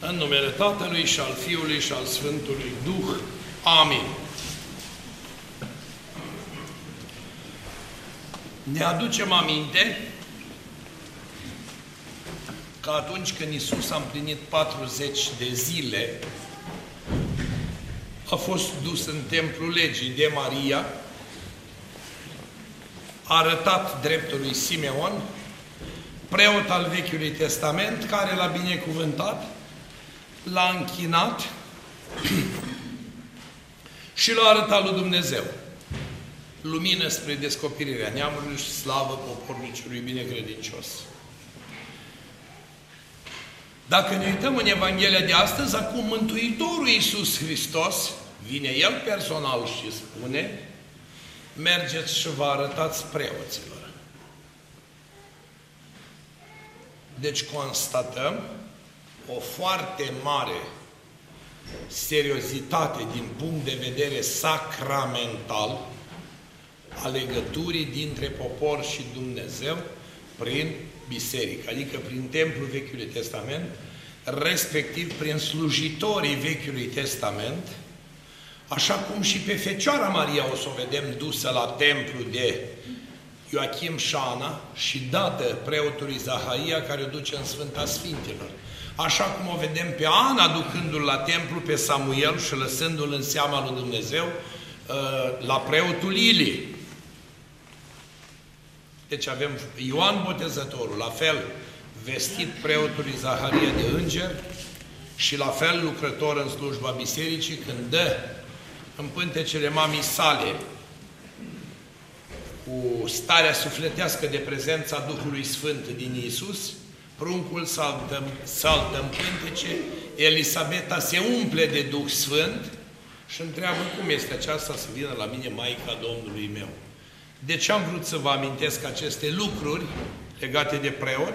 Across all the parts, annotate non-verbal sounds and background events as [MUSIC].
În numele Tatălui și al Fiului și al Sfântului Duh. Amin. Ne aducem aminte că atunci când Isus a împlinit 40 de zile, a fost dus în templul legii de Maria, a arătat dreptul lui Simeon, preot al Vechiului Testament, care l-a binecuvântat, l-a închinat [CLEARS THROAT] și l-a arătat lui Dumnezeu. Lumină spre descoperirea neamului și slavă poporului celui binecredincios. Dacă ne uităm în Evanghelia de astăzi, acum Mântuitorul Iisus Hristos vine El personal și spune mergeți și vă arătați preoților. Deci constatăm o foarte mare seriozitate din punct de vedere sacramental a legăturii dintre popor și Dumnezeu prin biserică, adică prin templul Vechiului Testament, respectiv prin slujitorii Vechiului Testament, așa cum și pe Fecioara Maria o să o vedem dusă la templu de Ioachim Șana și dată preotului Zaharia care o duce în Sfânta Sfintelor. Așa cum o vedem pe Ana ducându-l la templu pe Samuel și lăsându-l în seama lui Dumnezeu uh, la preotul Ili. Deci avem Ioan Botezătorul, la fel vestit preotului Zaharia de înger și la fel lucrător în slujba bisericii când dă în pântecele mamii sale cu starea sufletească de prezența Duhului Sfânt din Iisus, pruncul saltă, saltă în pântece, Elisabeta se umple de Duh Sfânt și întreabă cum este aceasta să vină la mine Maica Domnului meu. De ce am vrut să vă amintesc aceste lucruri legate de preot?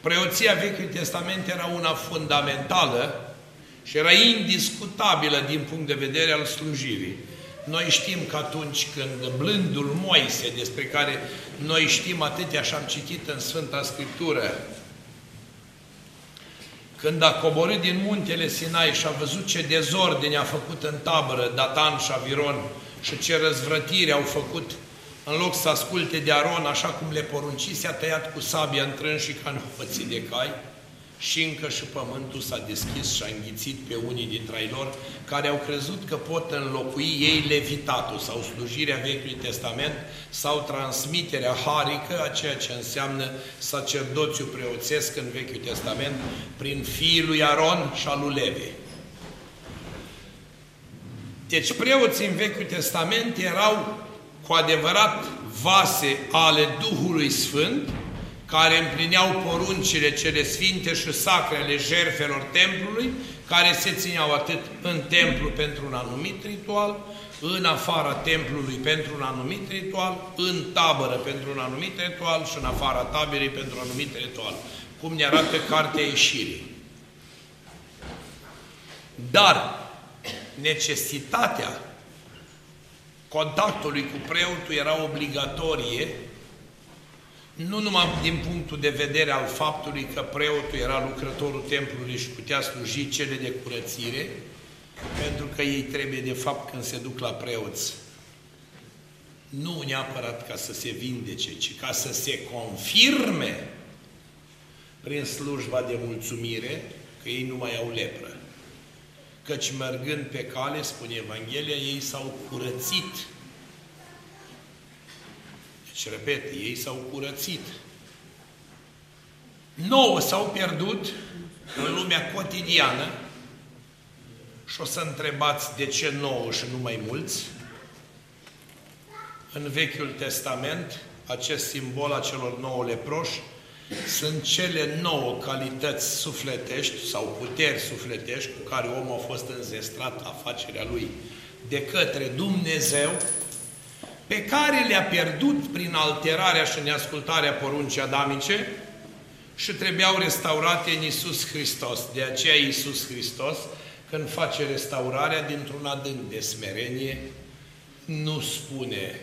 Preoția Vechiului Testament era una fundamentală și era indiscutabilă din punct de vedere al slujirii. Noi știm că atunci când blândul Moise, despre care noi știm atâtea și am citit în Sfânta Scriptură, când a coborât din muntele Sinai și a văzut ce dezordine a făcut în tabără Datan și Aviron și ce răzvrătire au făcut în loc să asculte de Aron așa cum le porunci, s-a tăiat cu sabia în și ca în de cai și încă și pământul s-a deschis și a înghițit pe unii dintre ei lor care au crezut că pot înlocui ei levitatul sau slujirea Vechiului Testament sau transmiterea harică a ceea ce înseamnă sacerdoțiu preoțesc în Vechiul Testament prin fiul lui Aron și al lui Levi. Deci preoții în Vechiul Testament erau cu adevărat vase ale Duhului Sfânt, care împlineau poruncile cele sfinte și sacre ale jerfelor templului, care se țineau atât în templu pentru un anumit ritual, în afara templului pentru un anumit ritual, în tabără pentru un anumit ritual și în afara taberei pentru un anumit ritual, cum ne arată Cartea Ieșirii. Dar necesitatea contactului cu preotul era obligatorie, nu numai din punctul de vedere al faptului că preotul era lucrătorul templului și putea sluji cele de curățire, pentru că ei trebuie, de fapt, când se duc la preoți, nu neapărat ca să se vindece, ci ca să se confirme prin slujba de mulțumire că ei nu mai au lepră căci mergând pe cale, spune Evanghelia, ei s-au curățit. Deci, repet, ei s-au curățit. Nouă s-au pierdut în lumea cotidiană și o să întrebați de ce nouă și nu mai mulți. În Vechiul Testament, acest simbol a celor nouă leproși sunt cele nouă calități sufletești sau puteri sufletești cu care omul a fost înzestrat afacerea lui de către Dumnezeu, pe care le-a pierdut prin alterarea și neascultarea poruncii adamice și trebuiau restaurate în Isus Hristos. De aceea Isus Hristos, când face restaurarea dintr-un adânc de smerenie, nu spune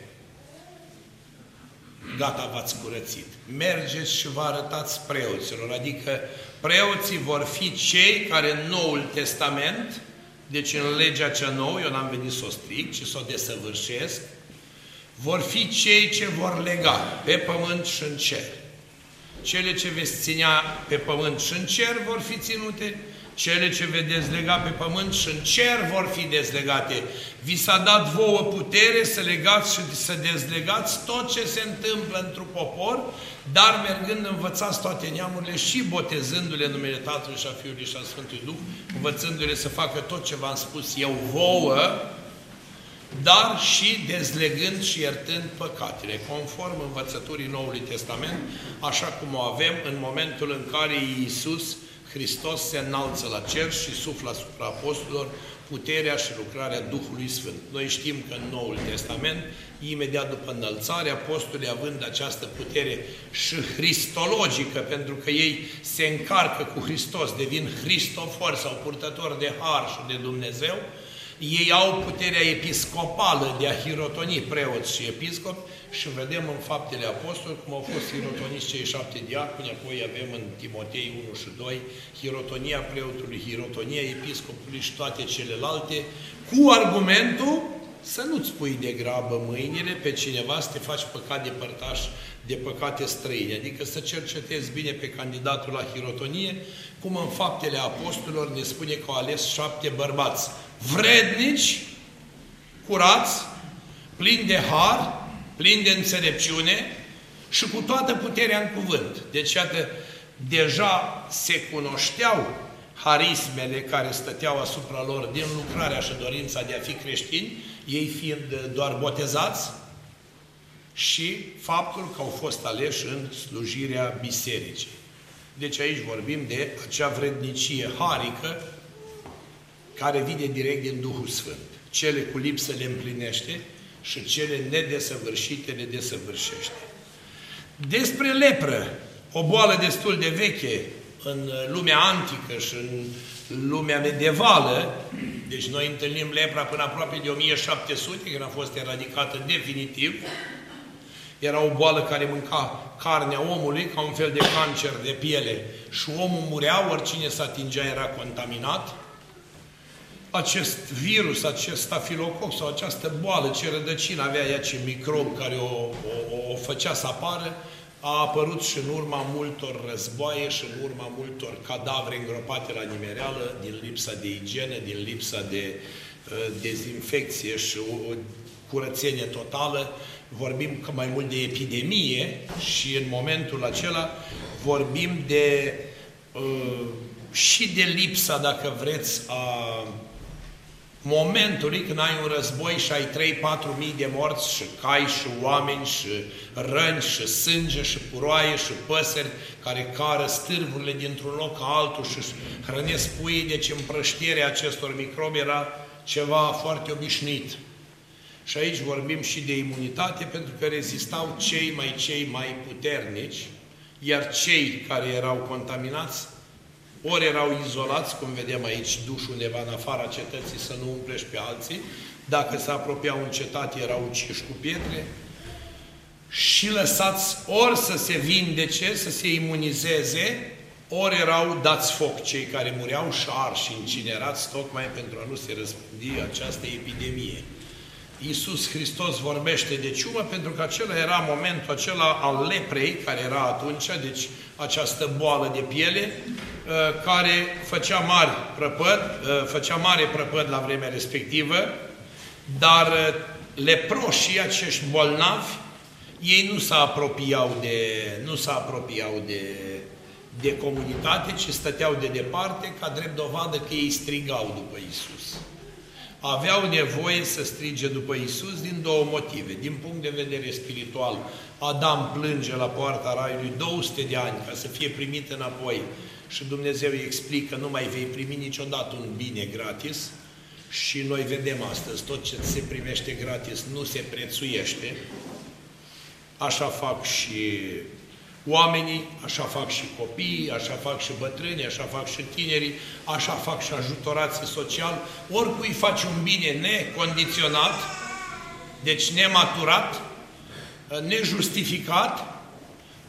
gata, v-ați curățit. Mergeți și vă arătați preoților, adică Preoții vor fi cei care în Noul Testament, deci în legea cea nouă, eu n-am venit să o stric, ci să o desăvârșesc, vor fi cei ce vor lega pe pământ și în cer. Cele ce veți ținea pe pământ și în cer vor fi ținute, cele ce veți dezlega pe pământ și în cer vor fi dezlegate. Vi s-a dat vouă putere să legați și să dezlegați tot ce se întâmplă într-un popor, dar mergând învățați toate neamurile și botezându-le în numele Tatălui și a Fiului și a Sfântului Duh, învățându-le să facă tot ce v-am spus eu vouă, dar și dezlegând și iertând păcatele, conform învățăturii Noului Testament, așa cum o avem în momentul în care Iisus Hristos se înalță la cer și suflă asupra apostolilor puterea și lucrarea Duhului Sfânt. Noi știm că în Noul Testament, imediat după înălțare, apostolii având această putere și cristologică, pentru că ei se încarcă cu Hristos, devin Hristofor sau purtători de har și de Dumnezeu, ei au puterea episcopală de a hirotoni preoți și episcopi și vedem în faptele apostoli cum au fost hirotoniți cei șapte diaconi, apoi avem în Timotei 1 și 2 hirotonia preotului, hirotonia episcopului și toate celelalte, cu argumentul să nu-ți pui de grabă mâinile pe cineva să te faci păcat de părtaș de păcate străine, adică să cercetezi bine pe candidatul la hirotonie, cum în faptele apostolilor ne spune că au ales șapte bărbați vrednici, curați, plini de har, plini de înțelepciune și cu toată puterea în cuvânt. Deci, iată, deja se cunoșteau harismele care stăteau asupra lor din lucrarea și dorința de a fi creștini, ei fiind doar botezați, și faptul că au fost aleși în slujirea bisericii. Deci aici vorbim de acea vrednicie harică care vine direct din Duhul Sfânt. Cele cu lipsă le împlinește și cele nedesăvârșite le desăvârșește. Despre lepră, o boală destul de veche în lumea antică și în lumea medievală, deci noi întâlnim lepra până aproape de 1700, când a fost eradicată definitiv, era o boală care mânca carnea omului ca un fel de cancer de piele. Și omul murea, oricine se atingea era contaminat. Acest virus, acest stafilococ sau această boală, ce rădăcină avea ea, ce microb care o, o, o făcea să apară, a apărut și în urma multor războaie și în urma multor cadavre îngropate la nimereală, din lipsa de igienă, din lipsa de uh, dezinfecție și o curățenie totală, vorbim mai mult de epidemie și în momentul acela vorbim de uh, și de lipsa, dacă vreți, a momentului când ai un război și ai 3-4 mii de morți și cai și oameni și răni și sânge și puroaie și păsări care cară stârvurile dintr-un loc a altul și hrănesc puii, deci împrăștierea acestor microbi era ceva foarte obișnuit. Și aici vorbim și de imunitate, pentru că rezistau cei mai cei mai puternici, iar cei care erau contaminați, ori erau izolați, cum vedem aici, duși undeva în afara cetății să nu umpleși pe alții, dacă se apropiau în cetate, erau uciși cu pietre, și lăsați ori să se vindece, să se imunizeze, ori erau dați foc cei care mureau și arși, incinerați, tocmai pentru a nu se răspândi această epidemie. Iisus Hristos vorbește de ciumă pentru că acela era momentul acela al leprei, care era atunci, deci această boală de piele, uh, care făcea mari prăpăd, uh, făcea mare prăpăd la vremea respectivă, dar uh, leproșii, acești bolnavi, ei nu se apropiau de, nu se apropiau de, de comunitate, ci stăteau de departe ca drept dovadă că ei strigau după Isus aveau nevoie să strige după Isus din două motive. Din punct de vedere spiritual, Adam plânge la poarta Raiului 200 de ani ca să fie primit înapoi și Dumnezeu îi explică nu mai vei primi niciodată un bine gratis și noi vedem astăzi tot ce se primește gratis nu se prețuiește. Așa fac și Oamenii, așa fac și copiii, așa fac și bătrânii, așa fac și tinerii, așa fac și ajutorații social, oricui faci un bine necondiționat, deci nematurat, nejustificat,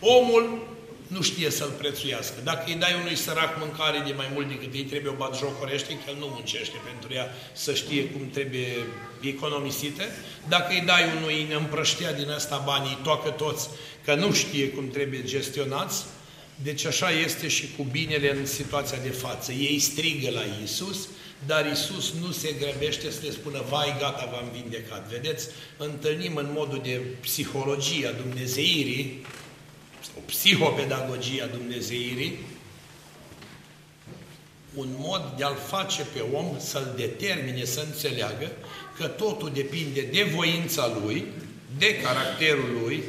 omul nu știe să-l prețuiască. Dacă îi dai unui sărac mâncare de mai mult decât îi trebuie, o batjocorește, că el nu muncește pentru ea să știe cum trebuie economisite. Dacă îi dai unui împrăștea din asta banii, toacă toți, că nu știe cum trebuie gestionați, deci așa este și cu binele în situația de față. Ei strigă la Isus, dar Isus nu se grăbește să le spună, vai, gata, v-am vindecat. Vedeți, întâlnim în modul de psihologie a Dumnezeirii, o psihopedagogie a Dumnezeirii, un mod de a-l face pe om să-l determine, să înțeleagă că totul depinde de voința lui, de caracterul lui,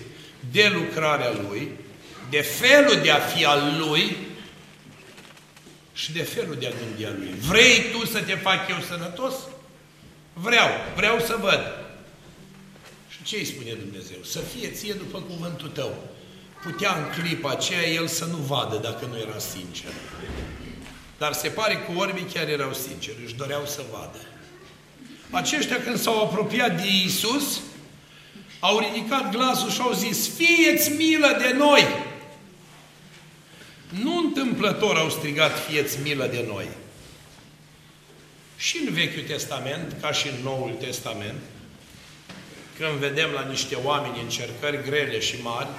de lucrarea lui, de felul de a fi al lui și de felul de a gândi al lui. Vrei tu să te fac eu sănătos? Vreau, vreau să văd. Și ce îi spune Dumnezeu? Să fie ție după cuvântul tău putea în clipa aceea el să nu vadă dacă nu era sincer. Dar se pare că orbii chiar erau sinceri, își doreau să vadă. Aceștia când s-au apropiat de Iisus, au ridicat glasul și au zis, fieți milă de noi! Nu întâmplător au strigat, fieți milă de noi. Și în Vechiul Testament, ca și în Noul Testament, când vedem la niște oameni încercări grele și mari,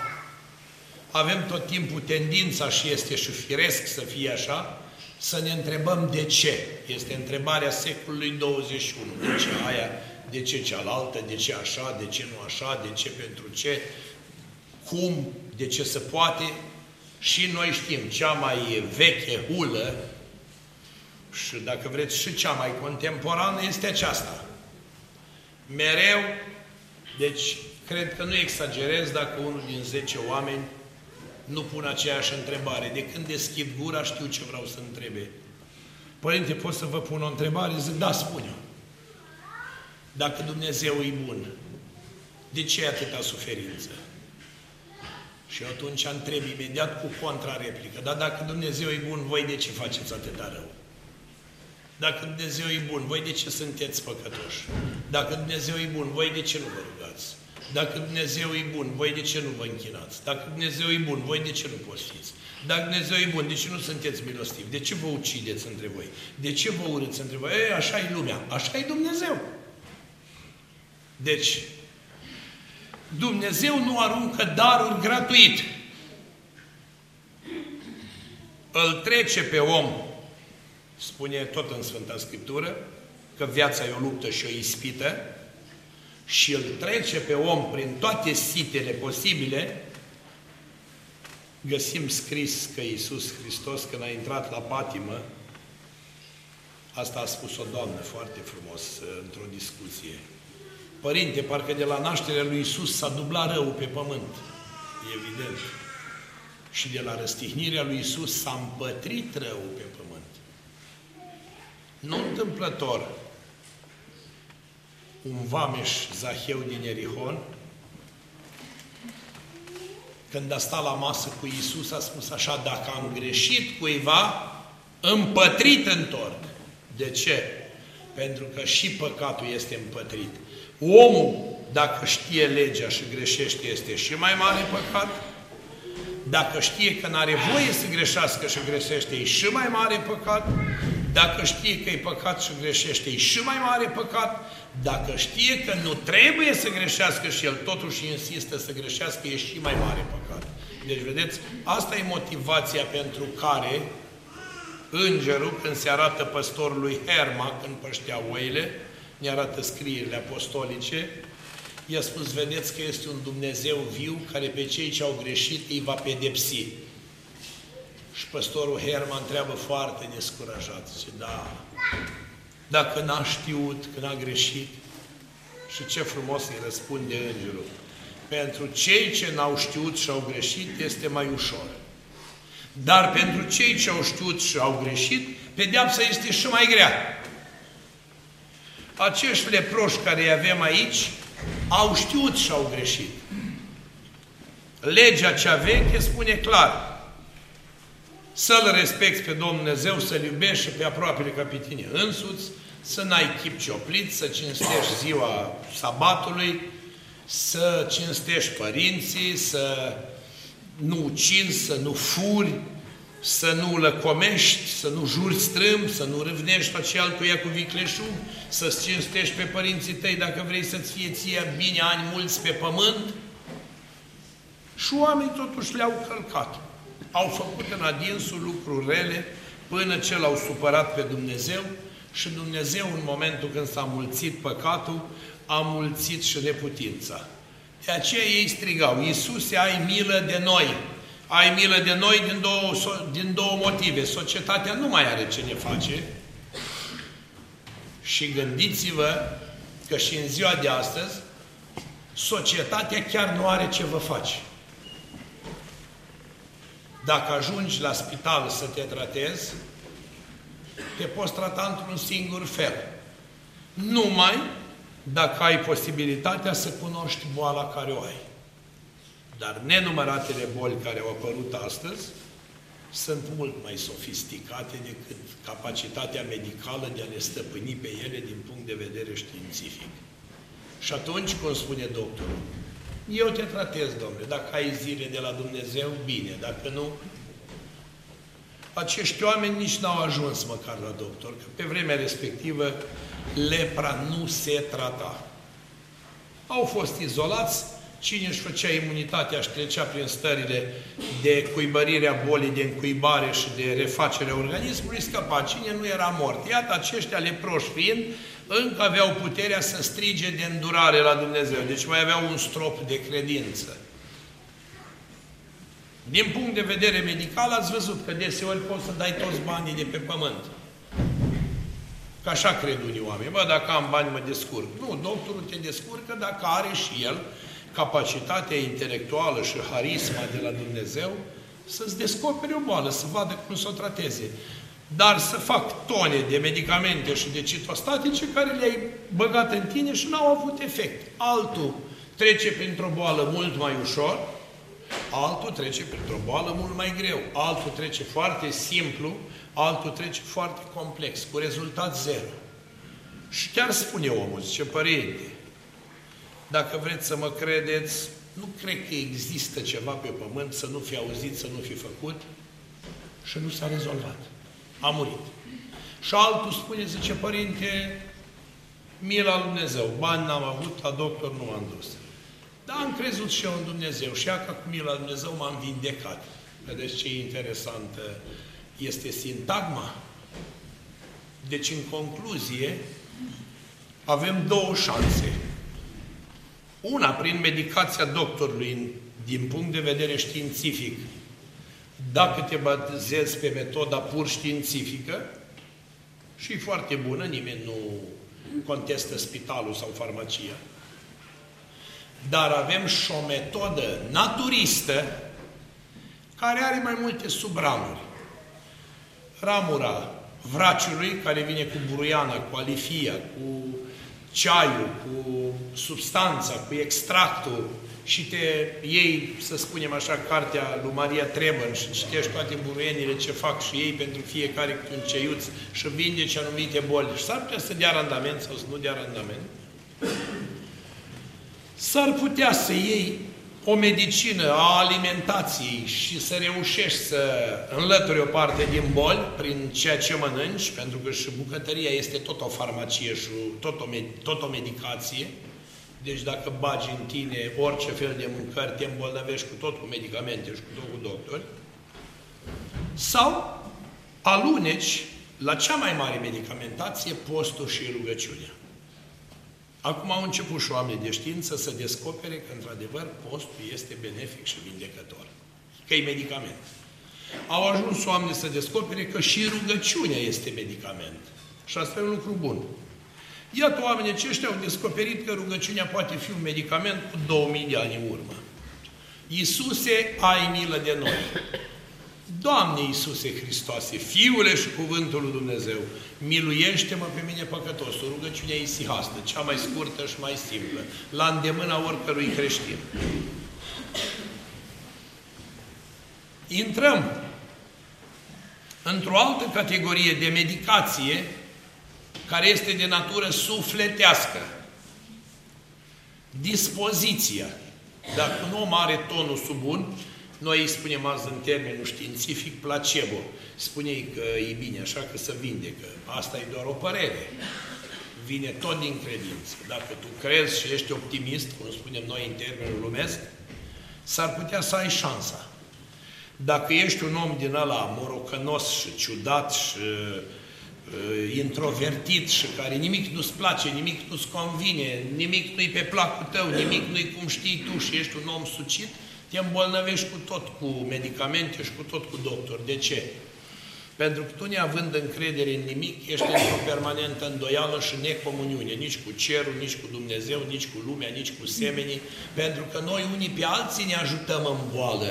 avem tot timpul tendința și este și firesc să fie așa, să ne întrebăm de ce. Este întrebarea secolului 21. De ce aia, de ce cealaltă, de ce așa, de ce nu așa, de ce pentru ce, cum, de ce se poate. Și noi știm, cea mai veche hulă și dacă vreți și cea mai contemporană este aceasta. Mereu, deci cred că nu exagerez dacă unul din 10 oameni nu pun aceeași întrebare. De când deschid gura, știu ce vreau să întrebe. Părinte, pot să vă pun o întrebare? Zic, da, spune Dacă Dumnezeu e bun, de ce e atâta suferință? Și atunci întreb imediat cu contrareplică. Dar dacă Dumnezeu e bun, voi de ce faceți atâta rău? Dacă Dumnezeu e bun, voi de ce sunteți păcătoși? Dacă Dumnezeu e bun, voi de ce nu vă rugați? Dacă Dumnezeu e bun, voi de ce nu vă închinați? Dacă Dumnezeu e bun, voi de ce nu postiți? Dacă Dumnezeu e bun, de ce nu sunteți milostivi? De ce vă ucideți între voi? De ce vă urâți între voi? Ei, așa e lumea, așa e Dumnezeu. Deci, Dumnezeu nu aruncă daruri gratuit. Îl trece pe om, spune tot în Sfânta Scriptură, că viața e o luptă și o ispită, și îl trece pe om prin toate sitele posibile, găsim scris că Iisus Hristos, când a intrat la patimă, asta a spus o doamnă foarte frumos într-o discuție. Părinte, parcă de la nașterea lui Iisus s-a dublat rău pe pământ. E evident. Și de la răstihnirea lui Iisus s-a împătrit rău pe pământ. Nu întâmplător, un vameș Zaheu din Erihon, când a stat la masă cu Isus, a spus așa, dacă am greșit cuiva, împătrit întorc. De ce? Pentru că și păcatul este împătrit. Omul, dacă știe legea și greșește, este și mai mare păcat. Dacă știe că nu are voie să greșească și greșește, e și mai mare păcat. Dacă știe că e păcat și greșește, e și mai mare păcat. Dacă știe că nu trebuie să greșească și el totuși insistă să greșească, e și mai mare păcat. Deci, vedeți, asta e motivația pentru care îngerul, când se arată păstorului Herma, când păștea oile, ne arată scrierile apostolice, i-a spus, vedeți că este un Dumnezeu viu care pe cei ce au greșit îi va pedepsi. Și păstorul Herma întreabă foarte descurajat, zice, da, dacă n-a știut, că n-a greșit. Și ce frumos îi răspunde îngerul. Pentru cei ce n-au știut și au greșit, este mai ușor. Dar pentru cei ce au știut și au greșit, pedeapsa este și mai grea. Acești leproși care îi avem aici, au știut și au greșit. Legea cea veche spune clar, să-L respecti pe Dumnezeu, să-L iubești și pe aproapele ca pe tine însuți, să n-ai chip cioplit, să cinstești ziua sabatului, să cinstești părinții, să nu ucizi, să nu furi, să nu lăcomești, să nu juri strâmb, să nu râvnești tot ce altuia cu vicleșug, să-ți cinstești pe părinții tăi dacă vrei să-ți fie ție bine ani mulți pe pământ. Și oamenii totuși le-au călcat. Au făcut în adinsul lucruri rele până ce l-au supărat pe Dumnezeu și Dumnezeu în momentul când s-a mulțit păcatul, a mulțit și neputința. De aceea ei strigau, Iisuse, ai milă de noi! Ai milă de noi din două, din două motive. Societatea nu mai are ce ne face și gândiți-vă că și în ziua de astăzi societatea chiar nu are ce vă face. Dacă ajungi la spital să te tratezi, te poți trata într-un singur fel. Numai dacă ai posibilitatea să cunoști boala care o ai. Dar nenumăratele boli care au apărut astăzi sunt mult mai sofisticate decât capacitatea medicală de a le stăpâni pe ele din punct de vedere științific. Și atunci, cum spune doctorul, eu te tratez, domnule, dacă ai zile de la Dumnezeu, bine, dacă nu, acești oameni nici n-au ajuns măcar la doctor, că pe vremea respectivă lepra nu se trata. Au fost izolați, cine își făcea imunitatea și trecea prin stările de cuibărire a bolii, de încuibare și de refacere a organismului, scăpa. Cine nu era mort? Iată, aceștia leproși fiind, încă aveau puterea să strige de îndurare la Dumnezeu. Deci mai aveau un strop de credință. Din punct de vedere medical, ați văzut că deseori poți să dai toți banii de pe pământ. Că așa cred unii oameni. Bă, dacă am bani, mă descurc. Nu, doctorul te descurcă dacă are și el capacitatea intelectuală și harisma de la Dumnezeu să-ți descopere o boală, să vadă cum să o trateze. Dar să fac tone de medicamente și de citostatice care le-ai băgat în tine și n-au avut efect. Altul trece printr-o boală mult mai ușor, altul trece printr-o boală mult mai greu, altul trece foarte simplu, altul trece foarte complex, cu rezultat zero. Și chiar spune omul, zice, părinte, dacă vreți să mă credeți, nu cred că există ceva pe pământ să nu fi auzit, să nu fi făcut și nu s-a rezolvat. A murit. Și altul spune, zice, părinte, mila lui Dumnezeu, bani n-am avut, la doctor nu m-am dus. Dar am crezut și eu în Dumnezeu și ca cu mila lui Dumnezeu m-am vindecat. Vedeți ce interesant este sintagma? Deci, în concluzie, avem două șanse. Una, prin medicația doctorului, din punct de vedere științific, dacă te bazezi pe metoda pur științifică, și e foarte bună, nimeni nu contestă spitalul sau farmacia, dar avem și o metodă naturistă care are mai multe subramuri. Ramura vraciului, care vine cu buruiana, cu alifia, cu ceaiul, cu substanța, cu extractul și te iei, să spunem așa, cartea lui Maria Trebăn și citești toate buruienile ce fac și ei pentru fiecare cu un ceiuț și vindeci anumite boli. Și s-ar putea să dea randament sau să nu dea randament. S-ar putea să iei o medicină a alimentației și să reușești să înlături o parte din boli prin ceea ce mănânci, pentru că și bucătăria este tot o farmacie și tot o, tot o medicație, deci dacă bagi în tine orice fel de mâncări, te îmbolnăvești cu tot cu medicamente și cu tot cu doctori, sau aluneci la cea mai mare medicamentație, postul și rugăciunea. Acum au început și oameni de știință să descopere că, într-adevăr, postul este benefic și vindecător. Că e medicament. Au ajuns oameni să descopere că și rugăciunea este medicament. Și asta e un lucru bun. Iată, oamenii aceștia au descoperit că rugăciunea poate fi un medicament cu 2000 de ani în urmă. Iisuse, ai milă de noi. Doamne Iisuse Hristoase, Fiule și Cuvântul lui Dumnezeu, miluiește-mă pe mine păcătos. O rugăciune isihastă, cea mai scurtă și mai simplă, la îndemâna oricărui creștin. Intrăm într-o altă categorie de medicație care este de natură sufletească. Dispoziția. Dacă un om are tonul sub bun, Noi îi spunem azi în termenul științific placebo. spune că e bine, așa că să vindecă. Asta e doar o părere. Vine tot din credință. Dacă tu crezi și ești optimist, cum spunem noi în termenul lumesc, s-ar putea să ai șansa. Dacă ești un om din ăla morocănos și ciudat și uh, introvertit și care nimic nu-ți place, nimic nu-ți convine, nimic nu-i pe placul tău, nimic nu-i cum știi tu și ești un om sucit, te îmbolnăvești cu tot cu medicamente și cu tot cu doctor. De ce? Pentru că tu, neavând încredere în nimic, ești într-o permanentă îndoială și necomuniune, nici cu cerul, nici cu Dumnezeu, nici cu lumea, nici cu semenii, pentru că noi unii pe alții ne ajutăm în boală.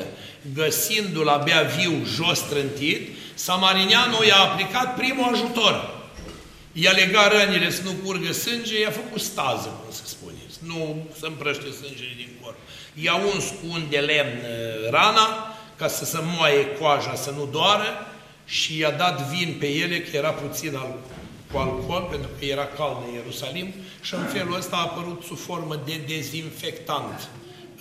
Găsindu-l abia viu, jos trântit, Samarineanul i-a aplicat primul ajutor. I-a legat rănile să nu curgă sânge, i-a făcut stază, cum se spune, să nu se împrăște sângele din corp. I-a uns cu un de lemn uh, rana, ca să se moaie coaja, să nu doară, și i-a dat vin pe ele, că era puțin al, cu alcool, pentru că era cald în Ierusalim, și în felul ăsta a apărut sub formă de dezinfectant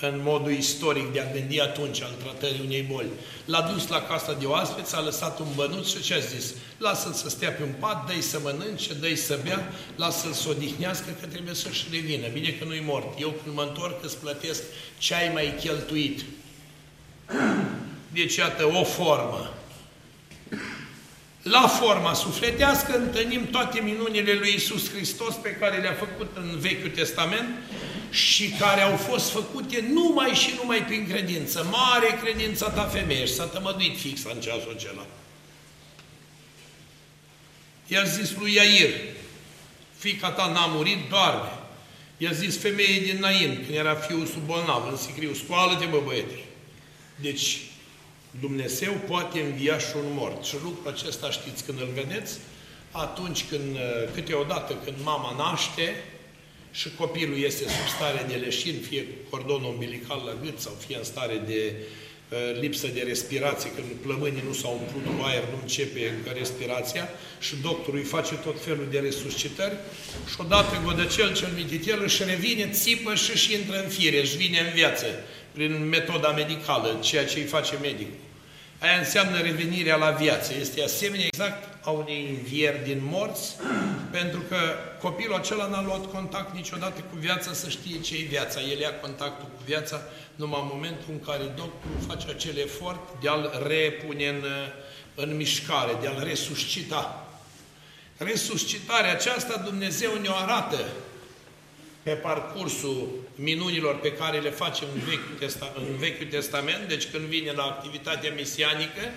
în modul istoric de a gândi atunci al tratării unei boli. L-a dus la casa de oaspeți, a lăsat un bănuț și ce a zis? Lasă-l să stea pe un pat, dă-i să mănânce, dă-i să bea, lasă-l să odihnească că trebuie să-și revină. Bine că nu-i mort. Eu când mă întorc îți plătesc ce ai mai cheltuit. Deci, iată, o formă la forma sufletească întâlnim toate minunile lui Isus Hristos pe care le-a făcut în Vechiul Testament și care au fost făcute numai și numai prin credință. Mare credința ta femeie și s-a tămăduit fix în ceasul acela. I-a zis lui Iair, fica ta n-a murit, doarme. I-a zis femeii din Nain, când era fiul sub bolnav, în sicriu, scoală-te, bă, băiete. Deci, Dumnezeu poate învia și un mort. Și lucrul acesta știți când îl vedeți? Atunci când, uh, câteodată când mama naște și copilul este sub stare de leșin, fie cu cordonul umbilical la gât sau fie în stare de uh, lipsă de respirație, când plămânii nu s-au umplut cu aer, nu începe încă respirația și doctorul îi face tot felul de resuscitări și odată godăcel cel mititel își revine, țipă și își intră în fire, își vine în viață prin metoda medicală, ceea ce îi face medicul. Aia înseamnă revenirea la viață. Este asemenea exact a unei învieri din morți, [CLEARS THROAT] pentru că copilul acela n-a luat contact niciodată cu viața să știe ce e viața. El ia contactul cu viața numai în momentul în care doctorul face acel efort de a-l repune în, în mișcare, de a-l resuscita. Resuscitarea aceasta Dumnezeu ne-o arată pe parcursul minunilor pe care le face în Vechiul, Testa în Vechiul Testament, deci când vine la activitatea misianică,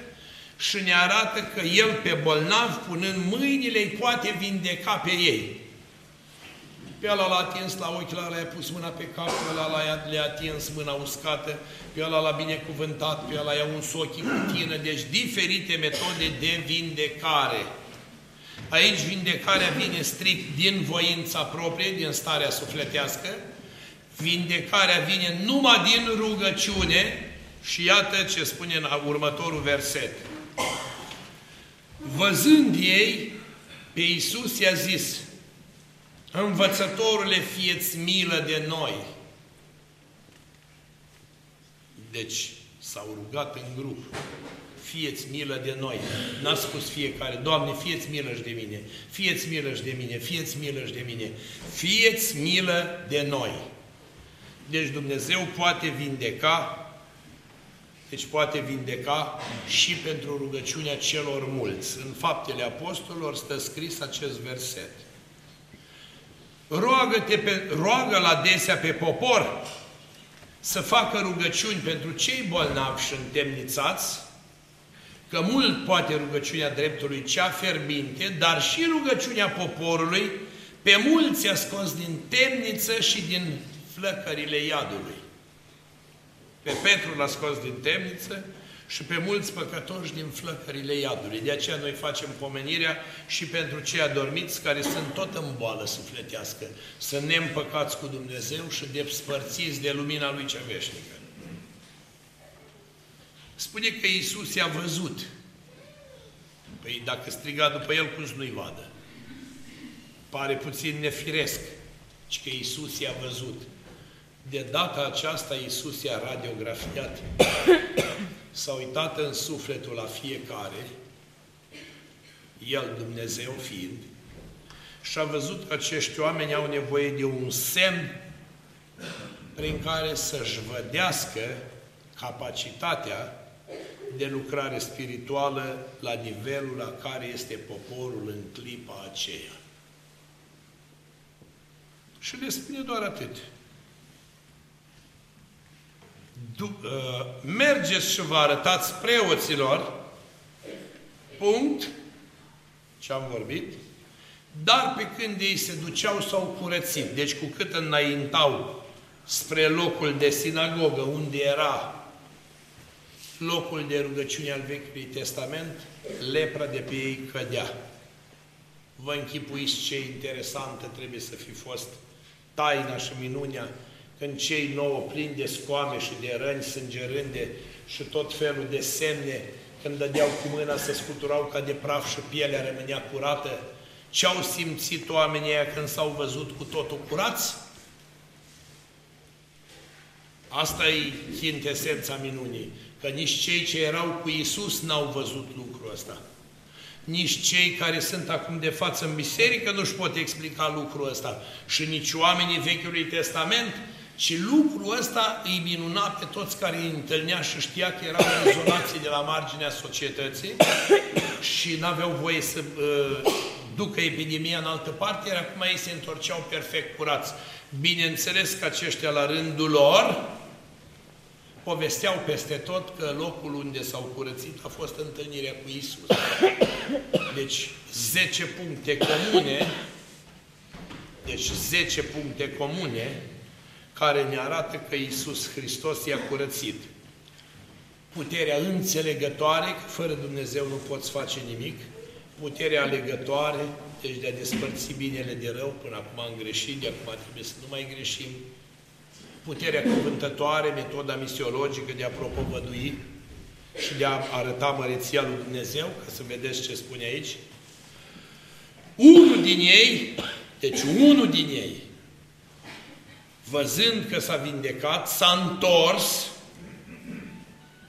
și ne arată că El pe bolnav, punând mâinile, îi poate vindeca pe ei. Pe ăla l-a atins la ochi, la ăla i-a pus mâna pe cap, pe ăla le-a atins mâna uscată, pe ăla l-a binecuvântat, pe ăla i-a uns ochii cu tină. Deci diferite metode de vindecare. Aici vindecarea vine strict din voința proprie, din starea sufletească. Vindecarea vine numai din rugăciune și iată ce spune în următorul verset. Văzând ei, pe Iisus i-a zis, Învățătorule, fieți milă de noi. Deci, s-au rugat în grup fieți milă de noi. N-a spus fiecare, Doamne, fieți milă de mine, fieți milă de mine, fieți milă de mine, fieți milă de noi. Deci Dumnezeu poate vindeca, deci poate vindeca și pentru rugăciunea celor mulți. În faptele apostolilor stă scris acest verset. Roagă-te pe, roagă la desea pe popor să facă rugăciuni pentru cei bolnavi și întemnițați, că mult poate rugăciunea dreptului cea ferbinte, dar și rugăciunea poporului pe mulți a scos din temniță și din flăcările iadului. Pe Petru l-a scos din temniță și pe mulți păcătoși din flăcările iadului. De aceea noi facem pomenirea și pentru cei adormiți care sunt tot în boală sufletească, să ne împăcați cu Dumnezeu și despărțiți de lumina Lui cea veșnică. Spune că Iisus i-a văzut. Păi dacă striga după el, cum să nu-i vadă? Pare puțin nefiresc, ci că Iisus i-a văzut. De data aceasta Iisus i-a radiografiat, [COUGHS] s-a uitat în sufletul la fiecare, El Dumnezeu fiind, și a văzut că acești oameni au nevoie de un semn prin care să-și vădească capacitatea de lucrare spirituală la nivelul la care este poporul în clipa aceea. Și le spune doar atât. Du- uh, mergeți și vă arătați preoților, punct, ce am vorbit, dar pe când ei se duceau s-au curățit. Deci cu cât înaintau spre locul de sinagogă, unde era locul de rugăciune al Vechiului Testament, lepra de pe ei cădea. Vă închipuiți ce interesantă trebuie să fi fost taina și minunea când cei nouă plini de scoame și de răni sângerânde și tot felul de semne, când dădeau cu mâna să scuturau ca de praf și pielea rămânea curată, ce au simțit oamenii aia când s-au văzut cu totul curați? Asta e chintesența minunii. Că nici cei ce erau cu Isus n-au văzut lucrul ăsta. Nici cei care sunt acum de față în biserică nu-și pot explica lucrul ăsta. Și nici oamenii Vechiului Testament, ci lucrul ăsta îi minuna pe toți care îi întâlnea și știa că erau în izolație de la marginea societății și n-aveau voie să uh, ducă epidemia în altă parte, iar acum ei se întorceau perfect curați. Bineînțeles că aceștia la rândul lor povesteau peste tot că locul unde s-au curățit a fost întâlnirea cu Isus. Deci 10 puncte comune, deci 10 puncte comune care ne arată că Isus Hristos i-a curățit. Puterea înțelegătoare, că fără Dumnezeu nu poți face nimic, puterea alegătoare, deci de a despărți binele de rău, până acum am greșit, de acum trebuie să nu mai greșim, puterea cuvântătoare, metoda misiologică de a propovădui și de a arăta măreția lui Dumnezeu, ca să vedeți ce spune aici. Unul din ei, deci unul din ei, văzând că s-a vindecat, s-a întors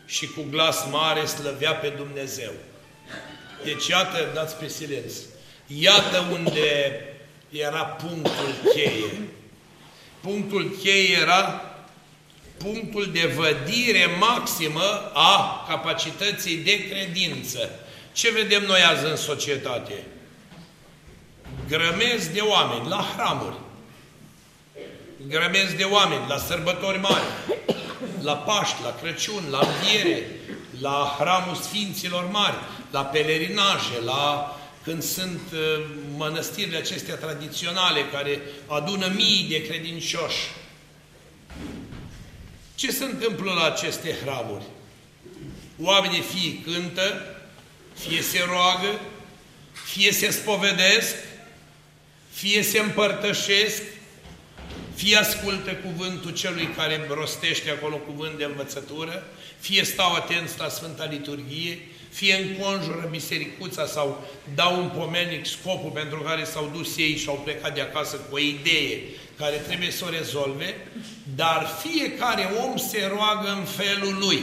și cu glas mare slăvea pe Dumnezeu. Deci iată, dați pe silenț, iată unde era punctul cheie. Punctul cheie era punctul de vădire maximă a capacității de credință. Ce vedem noi azi în societate? Grămezi de oameni la hramuri, grămezi de oameni la sărbători mari, la Paști, la Crăciun, la Înviere, la hramul Sfinților Mari, la pelerinaje, la când sunt uh, mănăstirile acestea tradiționale care adună mii de credincioși. Ce se întâmplă la aceste hramuri? Oamenii fie cântă, fie se roagă, fie se spovedesc, fie se împărtășesc, fie ascultă cuvântul celui care rostește acolo cuvânt de învățătură, fie stau atenți la Sfânta Liturghie, fie înconjură bisericuța sau dau un pomenic scopul pentru care s-au dus ei și au plecat de acasă cu o idee care trebuie să o rezolve, dar fiecare om se roagă în felul lui.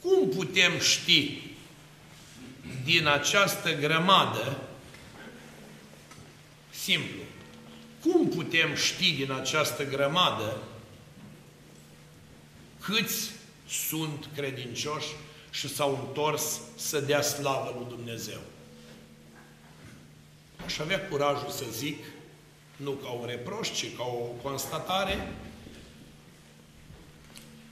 Cum putem ști din această grămadă, simplu, cum putem ști din această grămadă câți sunt credincioși și s-au întors să dea slavă lui Dumnezeu. Aș avea curajul să zic, nu ca un reproș, ci ca o constatare,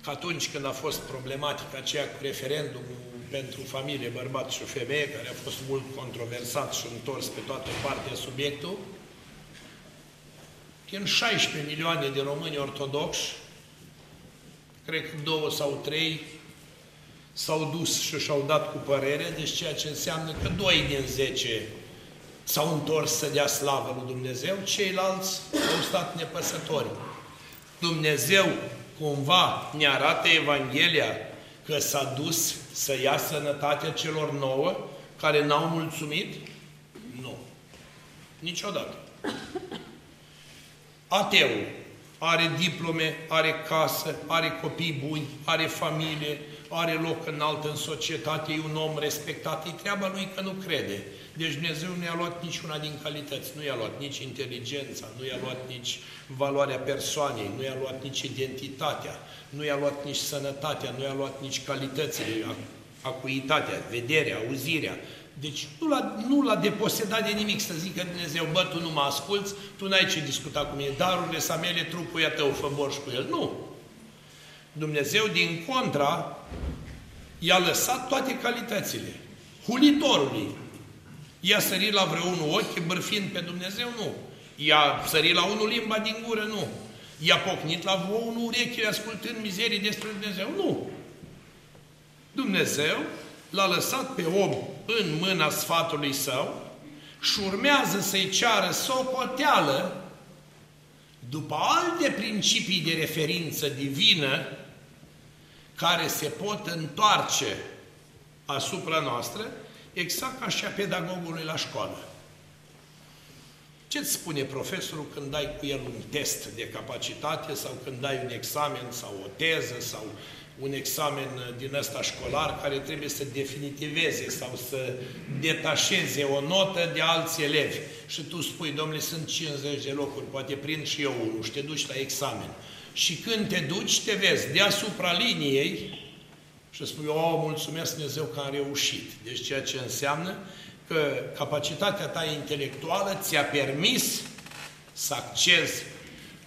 că atunci când a fost problematica aceea cu referendumul pentru familie, bărbat și femeie, care a fost mult controversat și întors pe toate partea subiectul, din 16 milioane de români ortodoxi, cred că două sau trei s-au dus și și-au dat cu părere, deci ceea ce înseamnă că doi din zece s-au întors să dea slavă lui Dumnezeu, ceilalți au stat nepăsători. Dumnezeu cumva ne arată Evanghelia că s-a dus să ia sănătatea celor nouă care n-au mulțumit? Nu. Niciodată. Ateu are diplome, are casă, are copii buni, are familie, are loc înalt în societate, e un om respectat, e treaba lui că nu crede. Deci Dumnezeu nu i-a luat niciuna din calități, nu i-a luat nici inteligența, nu i-a luat nici valoarea persoanei, nu i-a luat nici identitatea, nu i-a luat nici sănătatea, nu i-a luat nici calitățile, acuitatea, vederea, auzirea. Deci nu l-a, nu l-a deposedat de nimic să zică Dumnezeu, bă, tu nu mă asculți, tu n-ai ce discuta cu mine, darurile sa mele, trupul e tău, fă borș cu el. Nu. Dumnezeu, din contra, i-a lăsat toate calitățile. Hulitorului. I-a sărit la vreunul ochi, bârfind pe Dumnezeu? Nu. I-a sărit la unul limba din gură? Nu. I-a pocnit la unul urechile ascultând mizerii despre Dumnezeu? Nu. Dumnezeu l-a lăsat pe om în mâna sfatului său și urmează să-i ceară socoteală după alte principii de referință divină care se pot întoarce asupra noastră, exact ca și a pedagogului la școală. Ce-ți spune profesorul când dai cu el un test de capacitate sau când dai un examen sau o teză sau un examen din ăsta școlar care trebuie să definitiveze sau să detașeze o notă de alți elevi. Și tu spui, domnule, sunt 50 de locuri, poate prind și eu unul și te duci la examen. Și când te duci, te vezi deasupra liniei și spui, o, mulțumesc Dumnezeu că am reușit. Deci ceea ce înseamnă că capacitatea ta intelectuală ți-a permis să accezi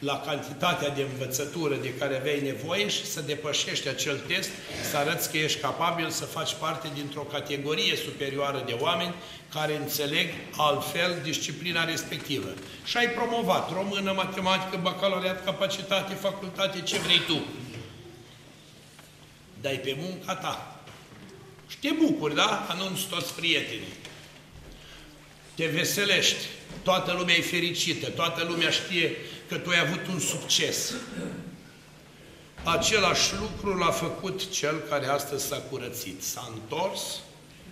la cantitatea de învățătură de care aveai nevoie și să depășești acel test, să arăți că ești capabil să faci parte dintr-o categorie superioară de oameni care înțeleg altfel disciplina respectivă. Și ai promovat română, matematică, bacalaureat, capacitate, facultate, ce vrei tu. Dai pe munca ta. Și te bucuri, da? Anunți toți prietenii. Te veselești. Toată lumea e fericită. Toată lumea știe că tu ai avut un succes. Același lucru l-a făcut cel care astăzi s-a curățit. S-a întors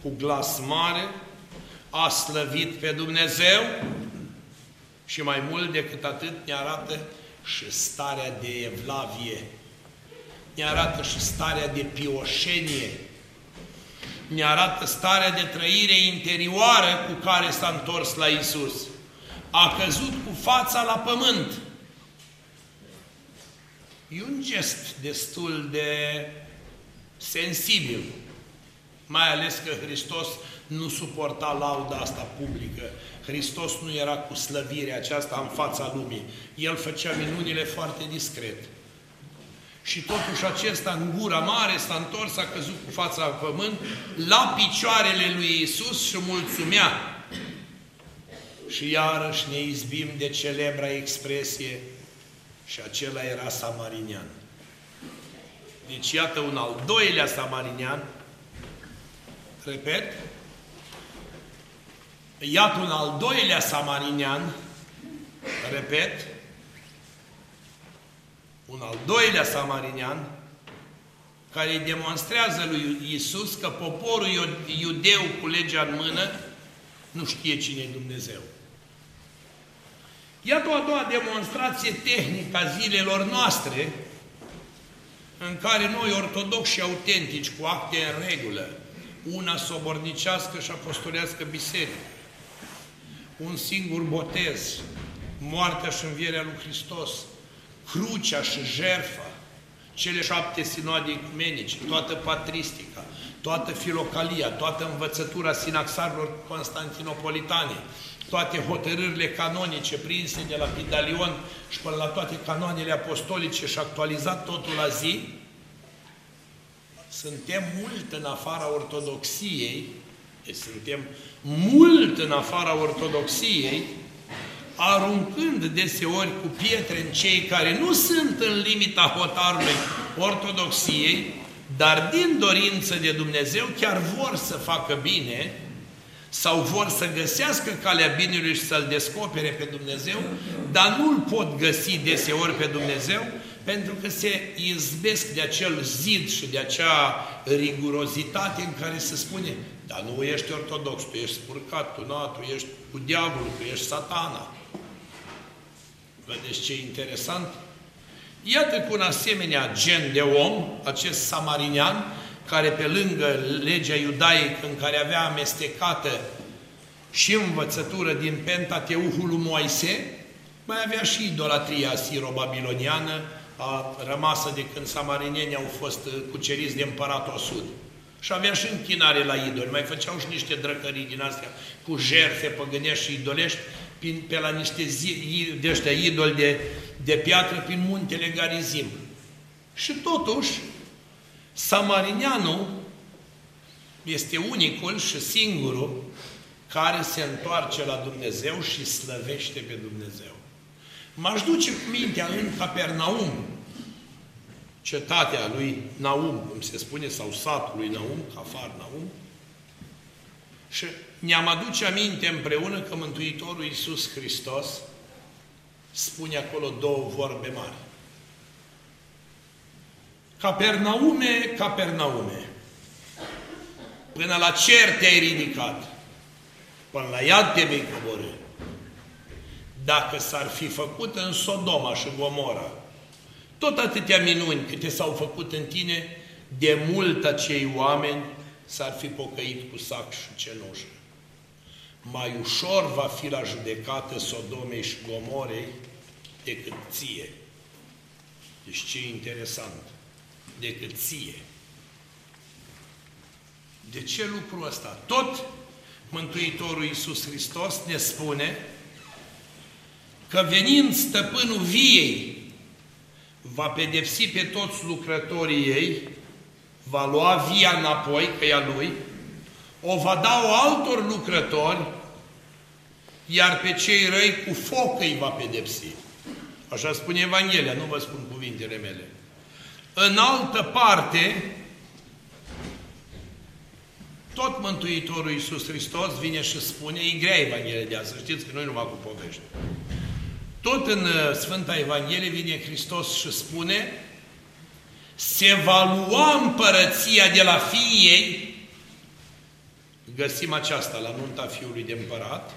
cu glas mare, a slăvit pe Dumnezeu și mai mult decât atât ne arată și starea de evlavie, ne arată și starea de pioșenie, ne arată starea de trăire interioară cu care s-a întors la Isus. A căzut cu fața la pământ. E un gest destul de sensibil, mai ales că Hristos nu suporta lauda asta publică. Hristos nu era cu slăvirea aceasta în fața lumii. El făcea minunile foarte discret. Și totuși acesta în gura mare s-a întors, a căzut cu fața în pământ, la picioarele lui Isus și mulțumea. Și iarăși ne izbim de celebra expresie și acela era samarinian. Deci iată un al doilea samarinian, repet, iată un al doilea samarinian, repet, un al doilea samarinian, care îi demonstrează lui Iisus că poporul iudeu cu legea în mână nu știe cine e Dumnezeu. Iată o a doua demonstrație tehnică a zilelor noastre, în care noi, ortodoxi și autentici, cu acte în regulă, una sobornicească și apostolească biserică, un singur botez, moartea și învierea lui Hristos, crucea și jertfa, cele șapte sinoade ecumenice, toată patristica, toată filocalia, toată învățătura sinaxarilor constantinopolitane, toate hotărârile canonice prinse de la Pidalion și până la toate canoanele apostolice și actualizat totul la zi, suntem mult în afara ortodoxiei, deci suntem mult în afara ortodoxiei, aruncând deseori cu pietre în cei care nu sunt în limita hotarului ortodoxiei, dar din dorință de Dumnezeu chiar vor să facă bine, sau vor să găsească calea binelui și să-L descopere pe Dumnezeu, dar nu-L pot găsi deseori pe Dumnezeu, pentru că se izbesc de acel zid și de acea rigurozitate în care se spune dar nu ești ortodox, tu ești spurcat, tu, na, tu ești cu diavolul, tu ești satana. Vedeți ce interesant? Iată cu un asemenea gen de om, acest samarinian, care pe lângă legea iudaică în care avea amestecată și învățătură din Pentateuhul lui Moise, mai avea și idolatria siro-babiloniană, a rămasă de când samarinienii au fost cuceriți de împăratul Asur. Și avea și închinare la idoli, mai făceau și niște drăcării din astea cu jerfe păgânești și idolești pe la niște zi, de ăștia idoli de, de piatră prin muntele Garizim. Și totuși, Samarinianul este unicul și singurul care se întoarce la Dumnezeu și slăvește pe Dumnezeu. M-aș duce cu mintea în Capernaum, cetatea lui Naum, cum se spune, sau satul lui Naum, Cafar Naum, și ne-am aduce aminte împreună că Mântuitorul Iisus Hristos spune acolo două vorbe mari. Capernaume, Capernaume, până la cer te-ai ridicat, până la iad te vei coborâ. Dacă s-ar fi făcut în Sodoma și Gomora, tot atâtea minuni câte s-au făcut în tine, de mult acei oameni s-ar fi pocăit cu sac și cenușă. Mai ușor va fi la judecată Sodomei și Gomorei decât ție. Deci ce interesant decât ție. De ce lucrul ăsta? Tot Mântuitorul Iisus Hristos ne spune că venind stăpânul viei, va pedepsi pe toți lucrătorii ei, va lua via înapoi, că ea lui, o va da o altor lucrători, iar pe cei răi cu foc îi va pedepsi. Așa spune Evanghelia, nu vă spun cuvintele mele. În altă parte, tot Mântuitorul Iisus Hristos vine și spune, e grea Evanghelia de azi, să știți că noi numai cu povești. Tot în uh, Sfânta Evanghelie vine Hristos și spune, se va lua împărăția de la fiii ei, găsim aceasta la nunta fiului de împărat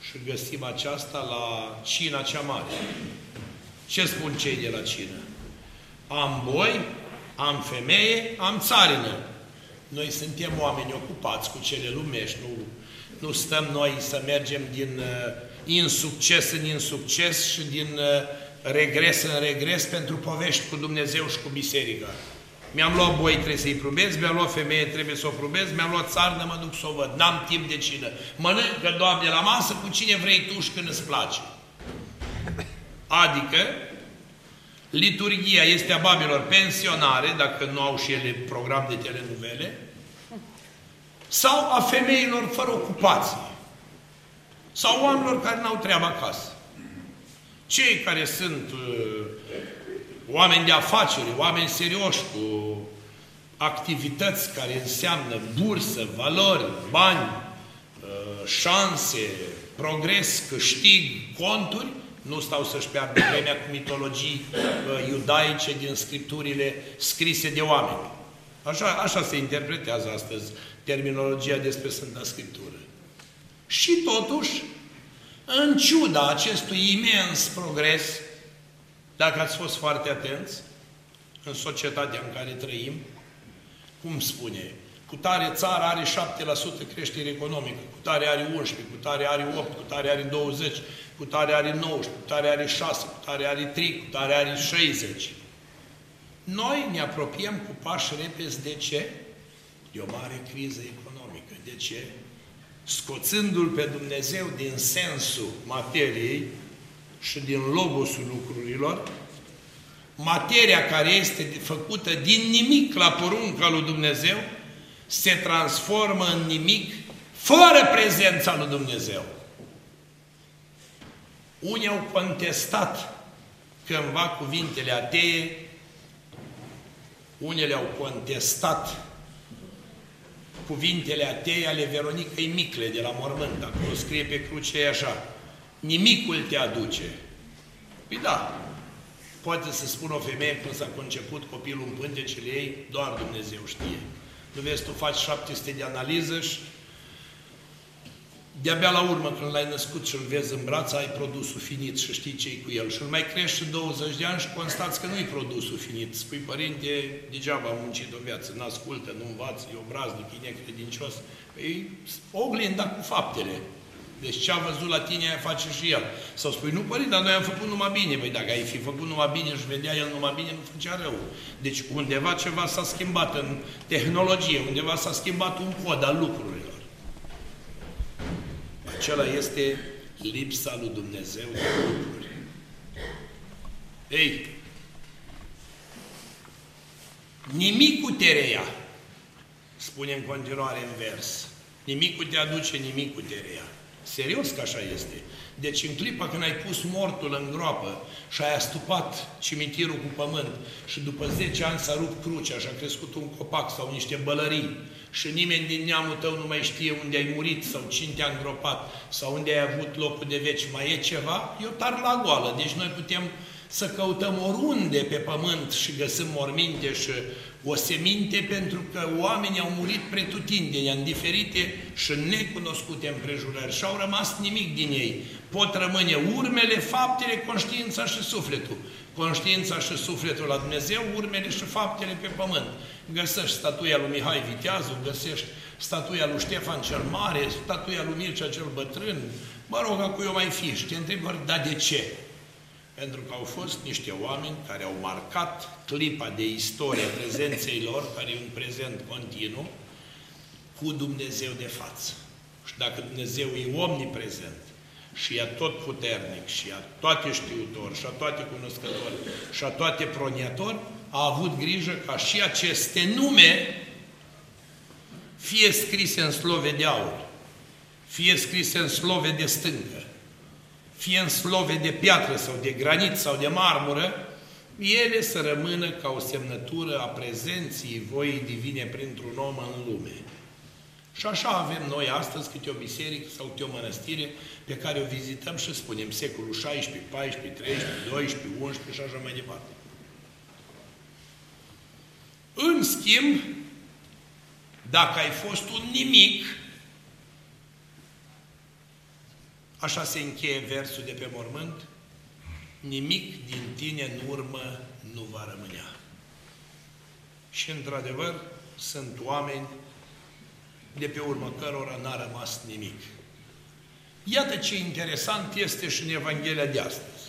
și găsim aceasta la cina cea mare. Ce spun cei de la cină? Am boi, am femeie, am țarină. Noi suntem oameni ocupați cu cele lumești, nu, nu stăm noi să mergem din uh, insucces în insucces și din uh, regres în regres pentru povești cu Dumnezeu și cu biserica. Mi-am luat boi, trebuie să-i probez, mi-am luat femeie, trebuie să o probez, mi-am luat țarnă, mă duc să o văd, n-am timp de cină. Mănâncă, Doamne, la masă cu cine vrei tu și când îți place. Adică, Liturgia este a babilor pensionare, dacă nu au și ele program de telenovele, sau a femeilor fără ocupație, sau oamenilor care n-au treabă acasă. Cei care sunt uh, oameni de afaceri, oameni serioși cu activități care înseamnă bursă, valori, bani, uh, șanse, progres, câștig, conturi, nu stau să-și piardă vremea cu mitologii uh, iudaice din scripturile scrise de oameni. Așa, așa se interpretează astăzi terminologia despre Sfânta Scriptură. Și totuși, în ciuda acestui imens progres, dacă ați fost foarte atenți, în societatea în care trăim, cum spune, cu tare țara are 7% creștere economică, cu tare are 11, cu tare are 8, cu tare are 20, cu tare are 19, cu tare are 6, cu tare are 3, cu tare are 60. Noi ne apropiem cu pași repezi de ce? De o mare criză economică. De ce? Scoțându-L pe Dumnezeu din sensul materiei și din logosul lucrurilor, materia care este făcută din nimic la porunca lui Dumnezeu, se transformă în nimic fără prezența lui Dumnezeu. Unii au contestat cândva cuvintele atee, unele au contestat cuvintele atei ale Veronicăi Micle de la mormânt. Acolo scrie pe cruce așa, nimicul te aduce. Păi da, poate să spună o femeie când s-a conceput copilul în pântecele ei, doar Dumnezeu știe. Nu vezi, tu faci 700 de analiză și de-abia la urmă când l-ai născut și îl vezi în braț, ai produsul finit și știi ce cu el. Și îl mai crești și 20 de ani și constați că nu-i produsul finit. Spui, părinte, degeaba am muncit o viață, nu ascultă, nu învață, e obraznic, e necredincios. Păi, oglinda cu faptele. Deci ce a văzut la tine, aia face și el. Sau spui, nu părinte, dar noi am făcut numai bine. Păi dacă ai fi făcut numai bine și vedea el numai bine, nu făcea rău. Deci undeva ceva s-a schimbat în tehnologie, undeva s-a schimbat un cod al lucrurilor. Acela este lipsa lui Dumnezeu de lucruri. Ei, nimic te reia, spune în continuare în vers. Nimicul te aduce, nimicul te reia. Serios că așa este. Deci în clipa când ai pus mortul în groapă și ai astupat cimitirul cu pământ și după 10 ani s-a rupt crucea și a crescut un copac sau niște bălării și nimeni din neamul tău nu mai știe unde ai murit sau cine te-a îngropat sau unde ai avut locul de veci, mai e ceva, eu tar la goală. Deci noi putem să căutăm oriunde pe pământ și găsim morminte și o seminte pentru că oamenii au murit pretutindeni în diferite și necunoscute împrejurări și au rămas nimic din ei. Pot rămâne urmele, faptele, conștiința și sufletul. Conștiința și sufletul la Dumnezeu, urmele și faptele pe pământ. Găsești statuia lui Mihai Viteazu, găsești statuia lui Ștefan cel Mare, statuia lui Mircea cel Bătrân, mă rog, acum eu mai fi și te întreb, dar de ce? Pentru că au fost niște oameni care au marcat clipa de istorie prezenței lor, care e un prezent continuu, cu Dumnezeu de față. Și dacă Dumnezeu e omniprezent și e tot puternic și e toate știutor și a toate cunoscători și a toate proniator, a avut grijă ca și aceste nume fie scrise în slove de aur, fie scrise în slove de stâncă, fie în slove de piatră sau de granit sau de marmură, ele să rămână ca o semnătură a prezenții voii divine printr-un om în lume. Și așa avem noi astăzi câte o biserică sau câte o mănăstire pe care o vizităm și spunem secolul 16, 14, 13, 12, 11 și așa mai departe. În schimb, dacă ai fost un nimic, Așa se încheie versul de pe mormânt. Nimic din tine în urmă nu va rămânea. Și într-adevăr, sunt oameni de pe urmă cărora n-a rămas nimic. Iată ce interesant este și în Evanghelia de astăzi.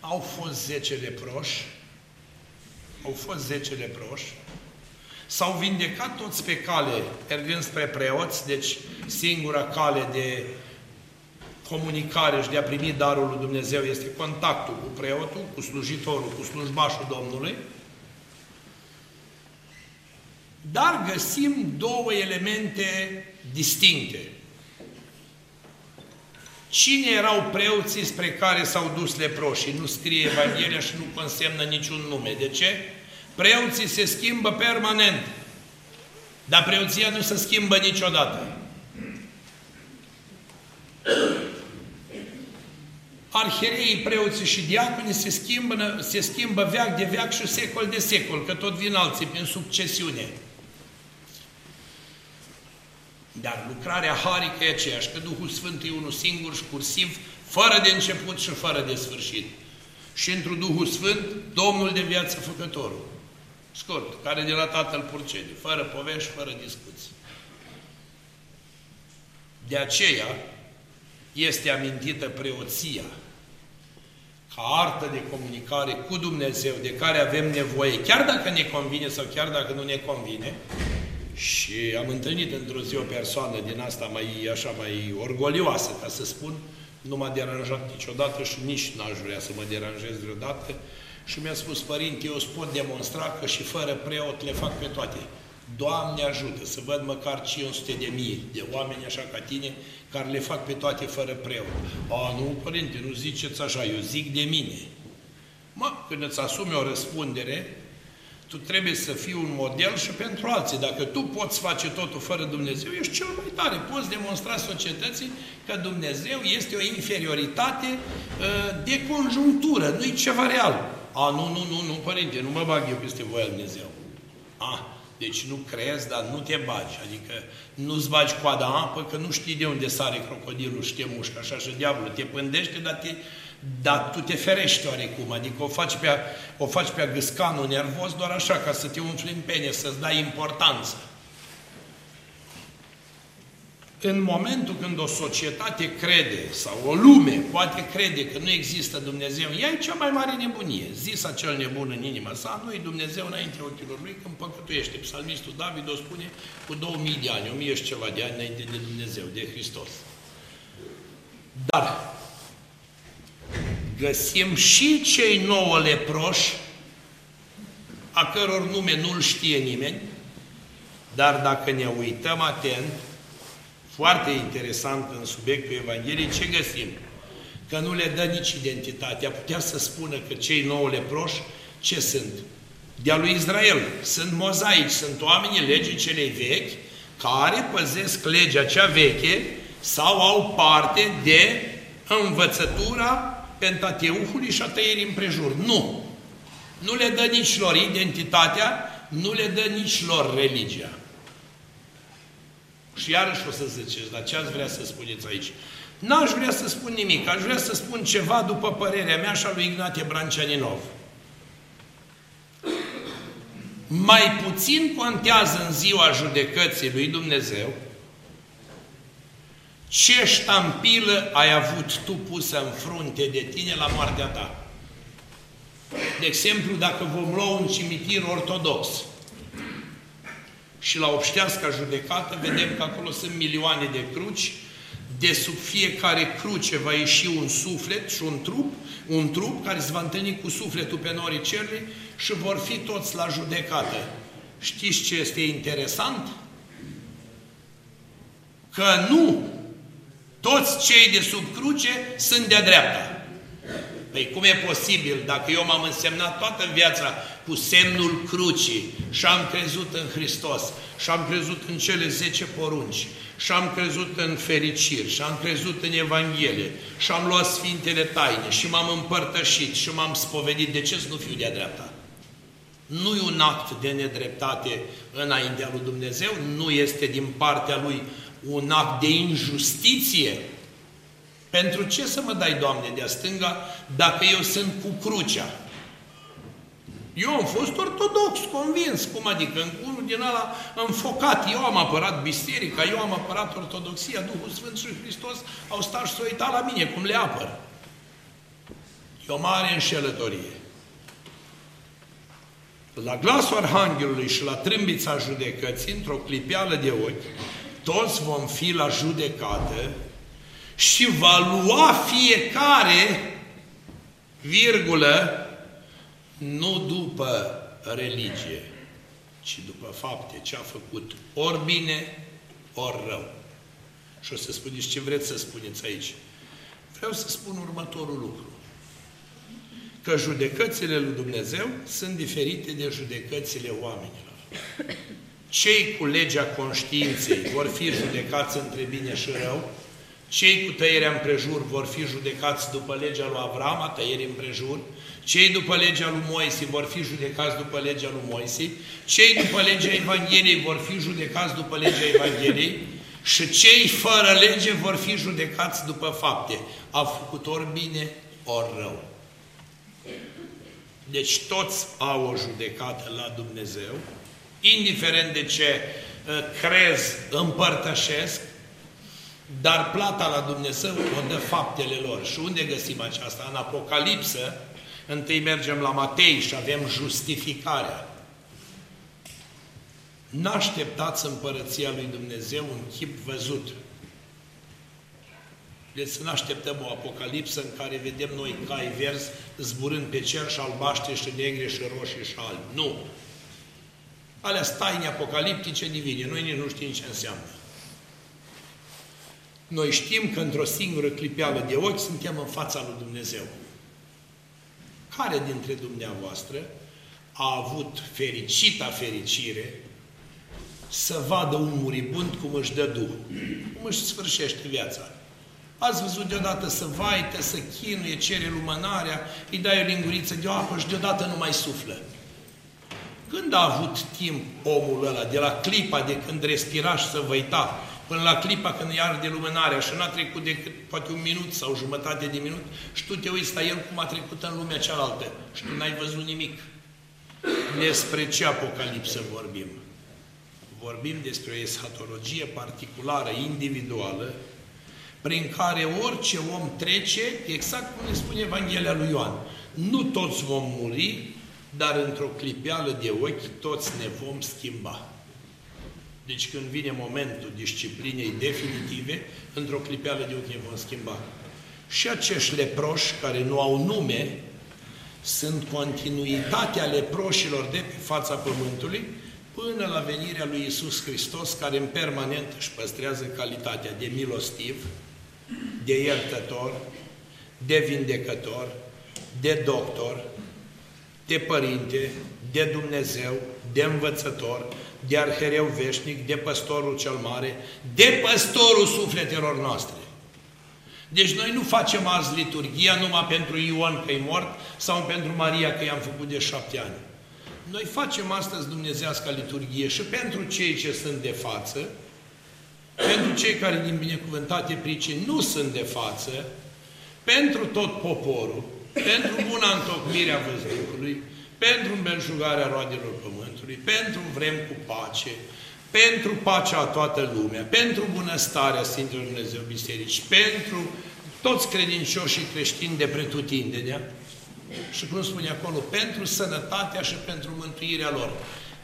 Au fost zece leproși, au fost zece leproși, S-au vindecat toți pe cale, mergând spre preoți, deci singura cale de comunicare și de a primi darul lui Dumnezeu este contactul cu preotul, cu slujitorul, cu slujbașul Domnului. Dar găsim două elemente distincte. Cine erau preoții spre care s-au dus leproșii? Nu scrie Evanghelia și nu consemnă niciun nume. De ce? Preoții se schimbă permanent, dar preoția nu se schimbă niciodată. Arhereii, preoții și diaconii se schimbă, se schimbă veac de veac și secol de secol, că tot vin alții prin succesiune. Dar lucrarea harică e aceeași, că Duhul Sfânt e unul singur și cursiv, fără de început și fără de sfârșit. Și într Duhul Sfânt, Domnul de viață făcătorul scurt, care de la tatăl purcede, fără povești, fără discuții. De aceea este amintită preoția ca artă de comunicare cu Dumnezeu de care avem nevoie, chiar dacă ne convine sau chiar dacă nu ne convine. Și am întâlnit într-o zi o persoană din asta mai așa mai orgolioasă, ca să spun, nu m-a deranjat niciodată și nici n-aș vrea să mă deranjez vreodată, și mi-a spus, părinte, eu îți pot demonstra că și fără preot le fac pe toate. Doamne ajută să văd măcar 500 de mii de oameni așa ca tine care le fac pe toate fără preot. A, nu, părinte, nu ziceți așa, eu zic de mine. Mă, când îți asumi o răspundere, tu trebuie să fii un model și pentru alții. Dacă tu poți face totul fără Dumnezeu, ești cel mai tare. Poți demonstra societății că Dumnezeu este o inferioritate uh, de conjunctură, nu e ceva real. A, nu, nu, nu, nu, părinte, nu mă bag eu peste voia Dumnezeu. A, Deci nu crezi, dar nu te bagi. Adică nu-ți bagi coada în apă, că nu știi de unde sare crocodilul și te mușcă așa și diavolul te pândește, dar, te, dar tu te ferești oarecum. Adică o faci, pe, o faci pe gâscanul nervos doar așa, ca să te umfli în pene, să-ți dai importanță în momentul când o societate crede sau o lume poate crede că nu există Dumnezeu, ea e cea mai mare nebunie. Zis acel nebun în inima sa, nu e Dumnezeu înainte ochilor lui când păcătuiește. Psalmistul David o spune cu 2000 de ani, 1000 și ceva de ani înainte de Dumnezeu, de Hristos. Dar găsim și cei nouă leproși, a căror nume nu-l știe nimeni, dar dacă ne uităm atent, foarte interesant în subiectul Evangheliei, ce găsim? Că nu le dă nici identitatea. Putea să spună că cei nouă leproși, ce sunt? De-a lui Israel. Sunt mozaici, sunt oamenii legii celei vechi, care păzesc legea cea veche sau au parte de învățătura Pentateuhului și a tăierii împrejur. Nu! Nu le dă nici lor identitatea, nu le dă nici lor religia. Și iarăși o să ziceți, dar ce ați vrea să spuneți aici? N-aș vrea să spun nimic, aș vrea să spun ceva după părerea mea și a lui Ignatie Brancianinov. Mai puțin contează în ziua judecății lui Dumnezeu ce ștampilă ai avut tu pusă în frunte de tine la moartea ta. De exemplu, dacă vom lua un cimitir ortodox, și la obștească judecată vedem că acolo sunt milioane de cruci, de sub fiecare cruce va ieși un suflet și un trup, un trup care se va întâlni cu sufletul pe norii cerului și vor fi toți la judecată. Știți ce este interesant? Că nu toți cei de sub cruce sunt de-a dreapta. Păi cum e posibil dacă eu m-am însemnat toată viața cu semnul crucii și am crezut în Hristos și am crezut în cele 10 porunci și am crezut în fericiri și am crezut în Evanghelie și am luat Sfintele Taine și m-am împărtășit și m-am spovedit, de ce să nu fiu de-a dreapta? Nu e un act de nedreptate înaintea lui Dumnezeu, nu este din partea lui un act de injustiție pentru ce să mă dai, Doamne, de-a stânga dacă eu sunt cu crucea? Eu am fost ortodox, convins. Cum adică? Unul din ala înfocat. Eu am apărat biserica, eu am apărat ortodoxia, Duhul Sfânt și Hristos au stat și s-au uitat la mine, cum le apăr. E o mare înșelătorie. La glasul Arhanghelului și la trâmbița judecății, într-o clipeală de ochi, toți vom fi la judecată și va lua fiecare virgulă nu după religie, ci după fapte, ce a făcut ori bine, ori rău. Și o să spuneți ce vreți să spuneți aici. Vreau să spun următorul lucru. Că judecățile lui Dumnezeu sunt diferite de judecățile oamenilor. Cei cu legea conștiinței vor fi judecați între bine și rău, cei cu tăierea împrejur vor fi judecați după legea lui Avram, a tăierii împrejur. Cei după legea lui Moise vor fi judecați după legea lui Moise. Cei după legea Evangheliei vor fi judecați după legea Evangheliei. Și cei fără lege vor fi judecați după fapte. Au făcut ori bine, ori rău. Deci toți au o judecată la Dumnezeu, indiferent de ce uh, crez, împărtășesc, dar plata la Dumnezeu o dă faptele lor. Și unde găsim aceasta? În Apocalipsă, întâi mergem la Matei și avem justificarea. N-așteptați împărăția lui Dumnezeu în chip văzut. Deci să nu așteptăm o apocalipsă în care vedem noi cai verzi zburând pe cer și albaștri și negre și roșii și albi. Nu! Alea staini apocaliptice divine. Noi nici nu știm ce înseamnă. Noi știm că într-o singură clipeală de ochi suntem în fața lui Dumnezeu. Care dintre dumneavoastră a avut fericita fericire să vadă un muribund cum își dă Duh, cum își sfârșește viața? Ați văzut deodată să vaite, să chinuie, cere lumânarea, îi dai o linguriță de apă și deodată nu mai suflă. Când a avut timp omul ăla, de la clipa de când respira și să văita, până la clipa când iar de lumânarea și n-a trecut decât poate un minut sau jumătate de minut și tu te uiți la el cum a trecut în lumea cealaltă și tu n-ai văzut nimic. Despre ce apocalipsă vorbim? Vorbim despre o eschatologie particulară, individuală, prin care orice om trece, exact cum ne spune Evanghelia lui Ioan. Nu toți vom muri, dar într-o clipeală de ochi toți ne vom schimba. Deci când vine momentul disciplinei definitive, într-o clipeală de ochi ne vom schimba. Și acești leproși care nu au nume, sunt continuitatea leproșilor de pe fața Pământului, până la venirea lui Isus Hristos, care în permanent își păstrează calitatea de milostiv, de iertător, de vindecător, de doctor, de părinte, de Dumnezeu, de învățător, de arhereu veșnic, de păstorul cel mare, de păstorul sufletelor noastre. Deci noi nu facem azi liturgia numai pentru Ioan că e mort sau pentru Maria că i-am făcut de șapte ani. Noi facem astăzi dumnezească liturghie și pentru cei ce sunt de față, pentru cei care din binecuvântate pricini nu sunt de față, pentru tot poporul, pentru buna întocmire a văzduhului, pentru îmbelșugarea roadelor pământului, pentru vrem cu pace, pentru pacea a toată lumea, pentru bunăstarea Sfintelor Dumnezeu Biserici, pentru toți credincioșii creștini de pretutindenea și cum spune acolo, pentru sănătatea și pentru mântuirea lor.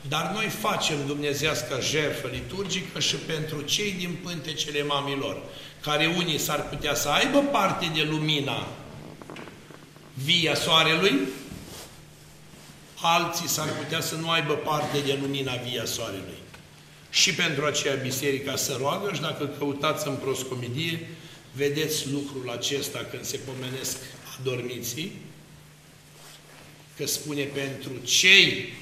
Dar noi facem dumnezească jertfă liturgică și pentru cei din pântecele mamilor, care unii s-ar putea să aibă parte de lumina via soarelui, alții s-ar putea să nu aibă parte de lumina via soarelui. Și pentru aceea biserica să roagă și dacă căutați în proscomidie, vedeți lucrul acesta când se pomenesc adormiții, că spune pentru cei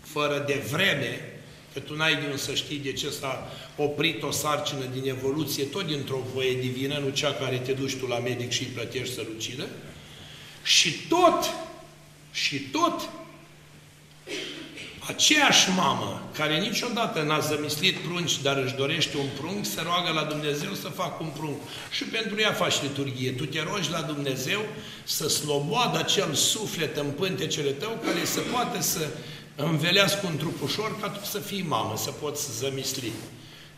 fără de vreme, că tu n-ai de să știi de ce s-a oprit o sarcină din evoluție, tot dintr-o voie divină, nu cea care te duci tu la medic și îi plătești să lucidă, și tot, și tot, aceeași mamă care niciodată n-a zămislit prunci, dar își dorește un prunc, se roagă la Dumnezeu să facă un prunc. Și pentru ea faci liturghie. Tu te rogi la Dumnezeu să sloboadă acel suflet în pântecele tău care să poate să învelească un trup ușor ca tu să fii mamă, să poți zămisli.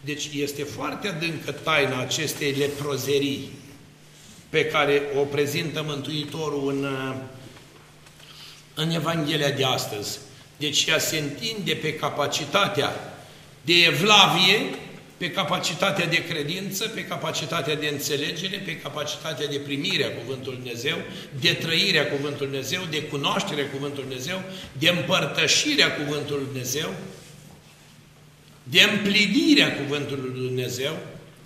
Deci este foarte adâncă taina acestei leprozerii pe care o prezintă Mântuitorul în, în Evanghelia de astăzi. Deci ea se întinde pe capacitatea de evlavie, pe capacitatea de credință, pe capacitatea de înțelegere, pe capacitatea de primire a Cuvântului Dumnezeu, de trăire a Cuvântului Dumnezeu, de cunoaștere a Cuvântului Dumnezeu, de împărtășire a Cuvântului Dumnezeu, de împlinirea Cuvântului Dumnezeu,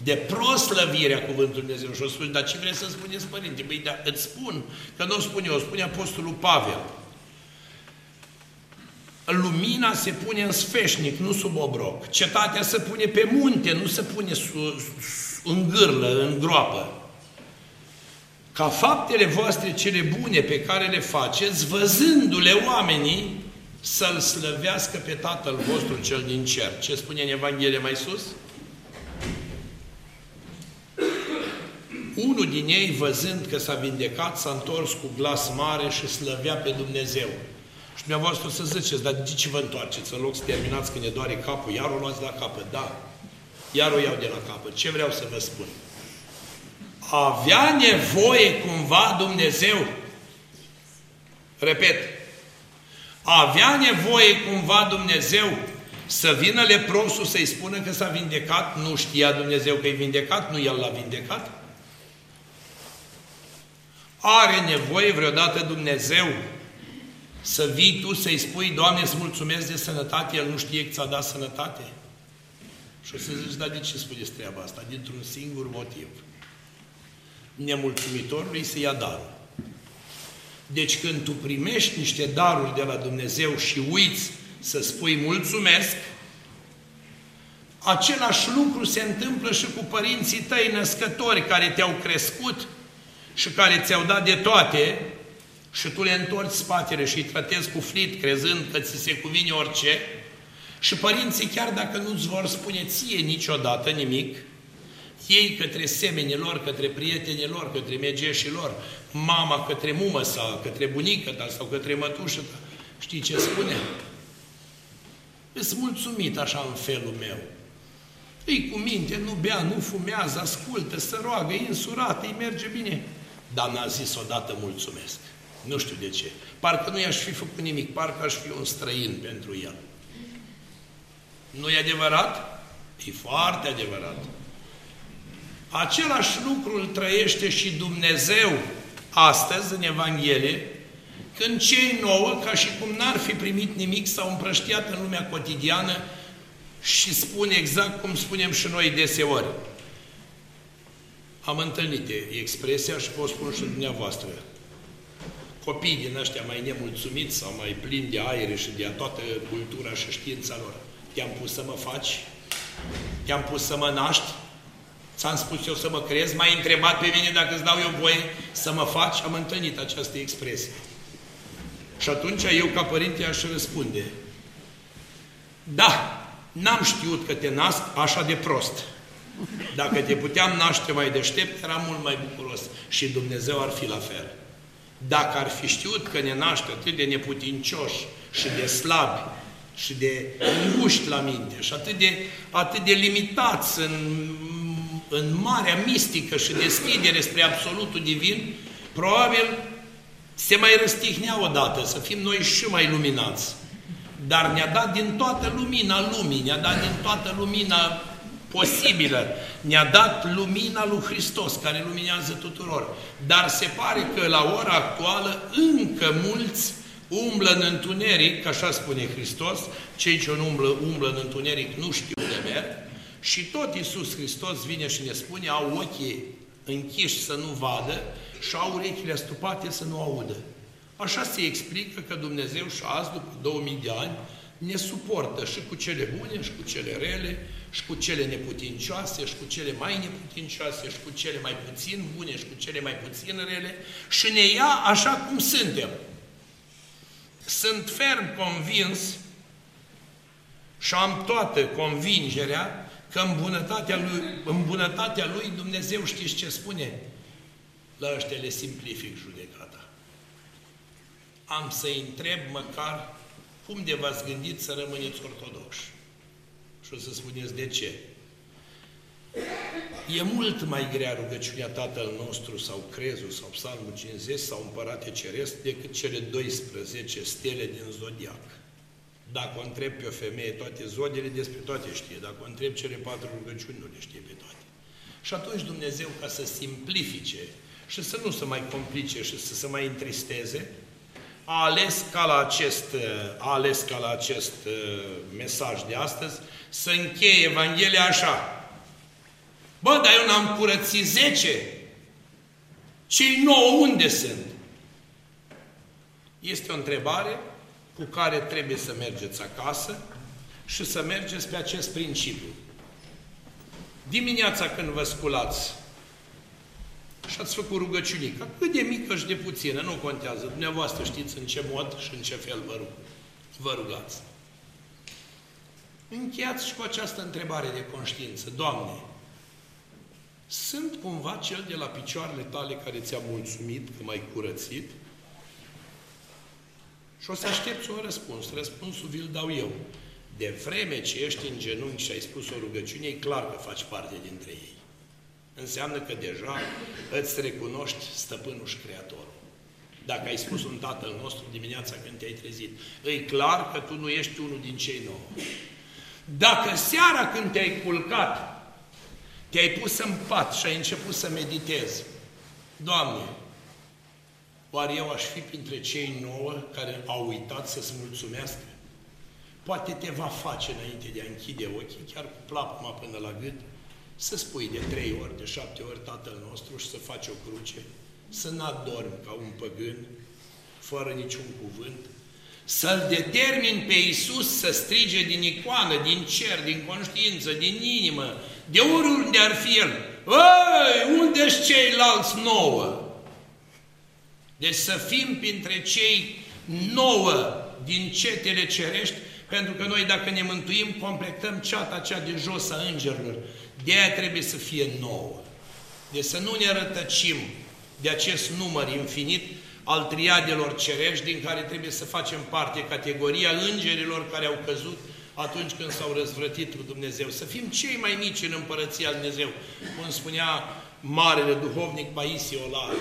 de proslăvirea Cuvântului Dumnezeu. Și o spune, dar ce vreți să spuneți, Părinte? Băi, dar îți spun, că nu o spun eu, o spune Apostolul Pavel. Lumina se pune în sfeșnic, nu sub obroc. Cetatea se pune pe munte, nu se pune în gârlă, în groapă. Ca faptele voastre cele bune pe care le faceți, văzându-le oamenii, să-L slăvească pe Tatăl vostru cel din cer. Ce spune în Evanghelie mai sus? Unul din ei, văzând că s-a vindecat, s-a întors cu glas mare și slăvea pe Dumnezeu. Și dumneavoastră să ziceți, dar de ce vă întoarceți? În loc să terminați când ne doare capul, iar o luați la capăt. Da, iar o iau de la capăt. Ce vreau să vă spun? Avea nevoie cumva Dumnezeu, repet, avea nevoie cumva Dumnezeu să vină leprosul să-i spună că s-a vindecat, nu știa Dumnezeu că e vindecat, nu el l-a vindecat? Are nevoie vreodată Dumnezeu să vii tu să-i spui, Doamne, îți mulțumesc de sănătate, El nu știe că ți-a dat sănătate? Și o să zici, dar de ce spuneți treaba asta? Dintr-un singur motiv. Nemulțumitorului să ia darul. Deci când tu primești niște daruri de la Dumnezeu și uiți să spui mulțumesc, același lucru se întâmplă și cu părinții tăi născători care te-au crescut și care ți-au dat de toate, și tu le întorci spatele și îi tratezi cu flit, crezând că ți se cuvine orice, și părinții, chiar dacă nu-ți vor spune ție niciodată nimic, ei către semenii lor, către prietenii lor, către megeșii lor, mama către mumă sau către bunică ta sau către mătușă ta, știi ce spune? Îți mulțumit așa în felul meu. Îi cu minte, nu bea, nu fumează, ascultă, să roagă, e însurat, îi merge bine. Dar n-a zis odată mulțumesc. Nu știu de ce. Parcă nu i-aș fi făcut nimic, parcă aș fi un străin pentru el. Nu e adevărat? E foarte adevărat. Același lucru îl trăiește și Dumnezeu astăzi în Evanghelie, când cei nouă, ca și cum n-ar fi primit nimic, s-au împrăștiat în lumea cotidiană și spune exact cum spunem și noi deseori. Am întâlnit expresia și vă spun și dumneavoastră. Copii din ăștia mai nemulțumiți sau mai plini de aer și de toată cultura și știința lor. Te-am pus să mă faci? Te-am pus să mă naști? Ți-am spus eu să mă crezi? M-ai întrebat pe mine dacă îți dau eu voie să mă faci? Am întâlnit această expresie. Și atunci eu ca părinte aș răspunde. Da, n-am știut că te nasc așa de prost. Dacă te puteam naște mai deștept, era mult mai bucuros. Și Dumnezeu ar fi la fel. Dacă ar fi știut că ne naște atât de neputincioși și de slabi și de înguști la minte și atât de, atât de limitați în, în marea mistică și deschidere spre Absolutul Divin, probabil se mai răstihnea odată, să fim noi și mai luminați. Dar ne-a dat din toată lumina lumii, ne-a dat din toată lumina posibilă. Ne-a dat lumina lui Hristos, care luminează tuturor. Dar se pare că la ora actuală încă mulți umblă în întuneric, așa spune Hristos, cei ce nu umblă, umblă în întuneric nu știu de merg, și tot Iisus Hristos vine și ne spune, au ochii închiși să nu vadă și au urechile stupate să nu audă. Așa se explică că Dumnezeu și azi, după 2000 de ani, ne suportă și cu cele bune și cu cele rele, și cu cele neputincioase, și cu cele mai neputincioase, și cu cele mai puțin bune, și cu cele mai puțin rele, și ne ia așa cum suntem. Sunt ferm convins și am toată convingerea că în bunătatea lui, în bunătatea lui Dumnezeu știți ce spune? La ăștia le simplific judecata. Am să-i întreb măcar cum de v-ați gândit să rămâneți ortodoxi. Și o să spuneți de ce. E mult mai grea rugăciunea Tatăl nostru sau crezul sau psalmul 50 sau împărate ceresc decât cele 12 stele din zodiac. Dacă o întreb pe o femeie toate zodele, despre toate știe. Dacă o întreb cele patru rugăciuni, nu le știe pe toate. Și atunci Dumnezeu, ca să simplifice și să nu se mai complice și să se mai întristeze, a ales ca la acest, a ales ca la acest uh, mesaj de astăzi să încheie Evanghelia așa. Bă, dar eu n-am curățit zece. Cei nouă unde sunt? Este o întrebare cu care trebuie să mergeți acasă și să mergeți pe acest principiu. Dimineața când vă sculați și ați făcut rugăciunica, cât de mică și de puțină, nu contează. Dumneavoastră știți în ce mod și în ce fel vă, rug, vă rugați. Încheiați și cu această întrebare de conștiință. Doamne, sunt cumva cel de la picioarele tale care ți-a mulțumit că m-ai curățit? Și o să aștepți un răspuns. Răspunsul vi-l dau eu. De vreme ce ești în genunchi și ai spus o rugăciune, e clar că faci parte dintre ei. Înseamnă că deja îți recunoști stăpânul și creatorul. Dacă ai spus un tatăl nostru dimineața când te-ai trezit, e clar că tu nu ești unul din cei nouă. Dacă seara când te-ai culcat, te-ai pus în pat și ai început să meditezi, Doamne, oare eu aș fi printre cei nouă care au uitat să-ți mulțumească? Poate te va face înainte de a închide ochii, chiar cu plapuma până la gât, să spui de trei ori, de șapte ori Tatăl nostru și să faci o cruce, să n-adormi ca un păgân, fără niciun cuvânt, să-L determin pe Iisus să strige din icoană, din cer, din conștiință, din inimă, de oriunde ar fi El. Ei, unde-s ceilalți nouă? Deci să fim printre cei nouă din cetele cerești, pentru că noi dacă ne mântuim, completăm ceata cea de jos a îngerilor. De aia trebuie să fie nouă. Deci să nu ne rătăcim de acest număr infinit al triadelor cerești, din care trebuie să facem parte categoria îngerilor care au căzut atunci când s-au răzvrătit cu Dumnezeu. Să fim cei mai mici în împărăția Lui Dumnezeu, cum spunea marele duhovnic Paisie Olar.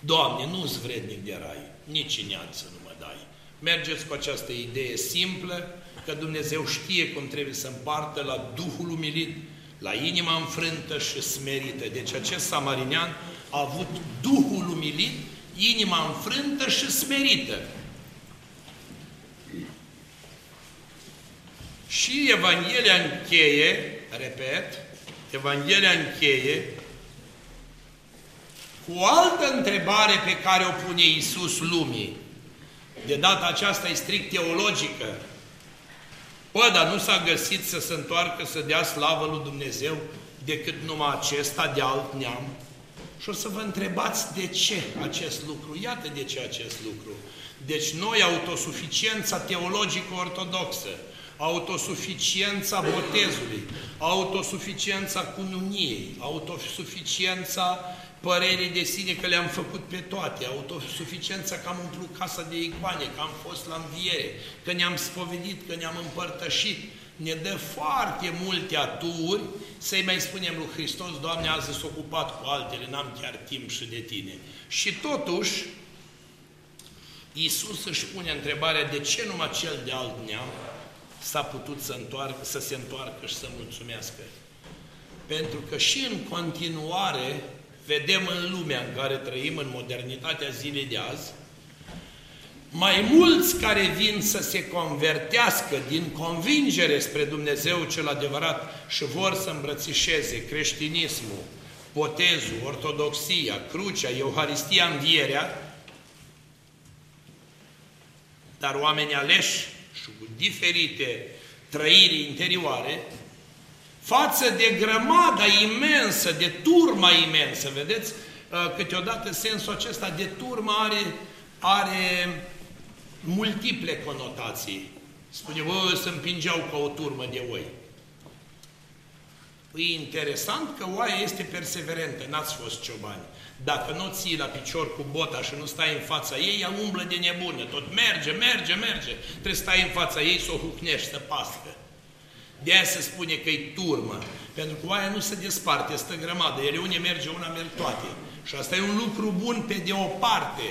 Doamne, nu-s vrednic de rai, nici în să nu mă dai. Mergeți cu această idee simplă, că Dumnezeu știe cum trebuie să împartă la Duhul umilit, la inima înfrântă și smerită. Deci acest samarinean a avut Duhul umilit, inima înfrântă și smerită. Și Evanghelia încheie, repet, Evanghelia încheie cu o altă întrebare pe care o pune Iisus lumii. De data aceasta e strict teologică. Bă, dar nu s-a găsit să se întoarcă să dea slavă lui Dumnezeu decât numai acesta de alt neam? Și o să vă întrebați de ce acest lucru. Iată de ce acest lucru. Deci noi, autosuficiența teologică ortodoxă, autosuficiența botezului, autosuficiența cununiei, autosuficiența părerii de sine că le-am făcut pe toate, autosuficiența că am umplut casa de icoane, că am fost la înviere, că ne-am spovedit, că ne-am împărtășit, ne dă foarte multe aturi să-i mai spunem lui Hristos, Doamne, azi sunt ocupat cu altele, n-am chiar timp și de Tine. Și totuși, Iisus își pune întrebarea de ce numai cel de alt neam s-a putut să, întoarcă, să se întoarcă și să mulțumească. Pentru că și în continuare vedem în lumea în care trăim, în modernitatea zilei de azi, mai mulți care vin să se convertească din convingere spre Dumnezeu cel adevărat și vor să îmbrățișeze creștinismul, botezul, ortodoxia, crucea, Euharistia, învierea, dar oameni aleși și cu diferite trăiri interioare, față de grămada imensă, de turma imensă, vedeți? Uh, câteodată sensul acesta de turmă are, are multiple conotații. Spune, bă, să împingeau ca o turmă de oi. E interesant că oaia este perseverentă, n-ați fost ciobani. Dacă nu ții la picior cu bota și nu stai în fața ei, ea umblă de nebună. Tot merge, merge, merge. Trebuie să stai în fața ei, să o hucnești, să pască. De aia se spune că e turmă. Pentru că oaia nu se desparte, stă grămadă. Ele une merge, una merg toate. Și asta e un lucru bun pe de o parte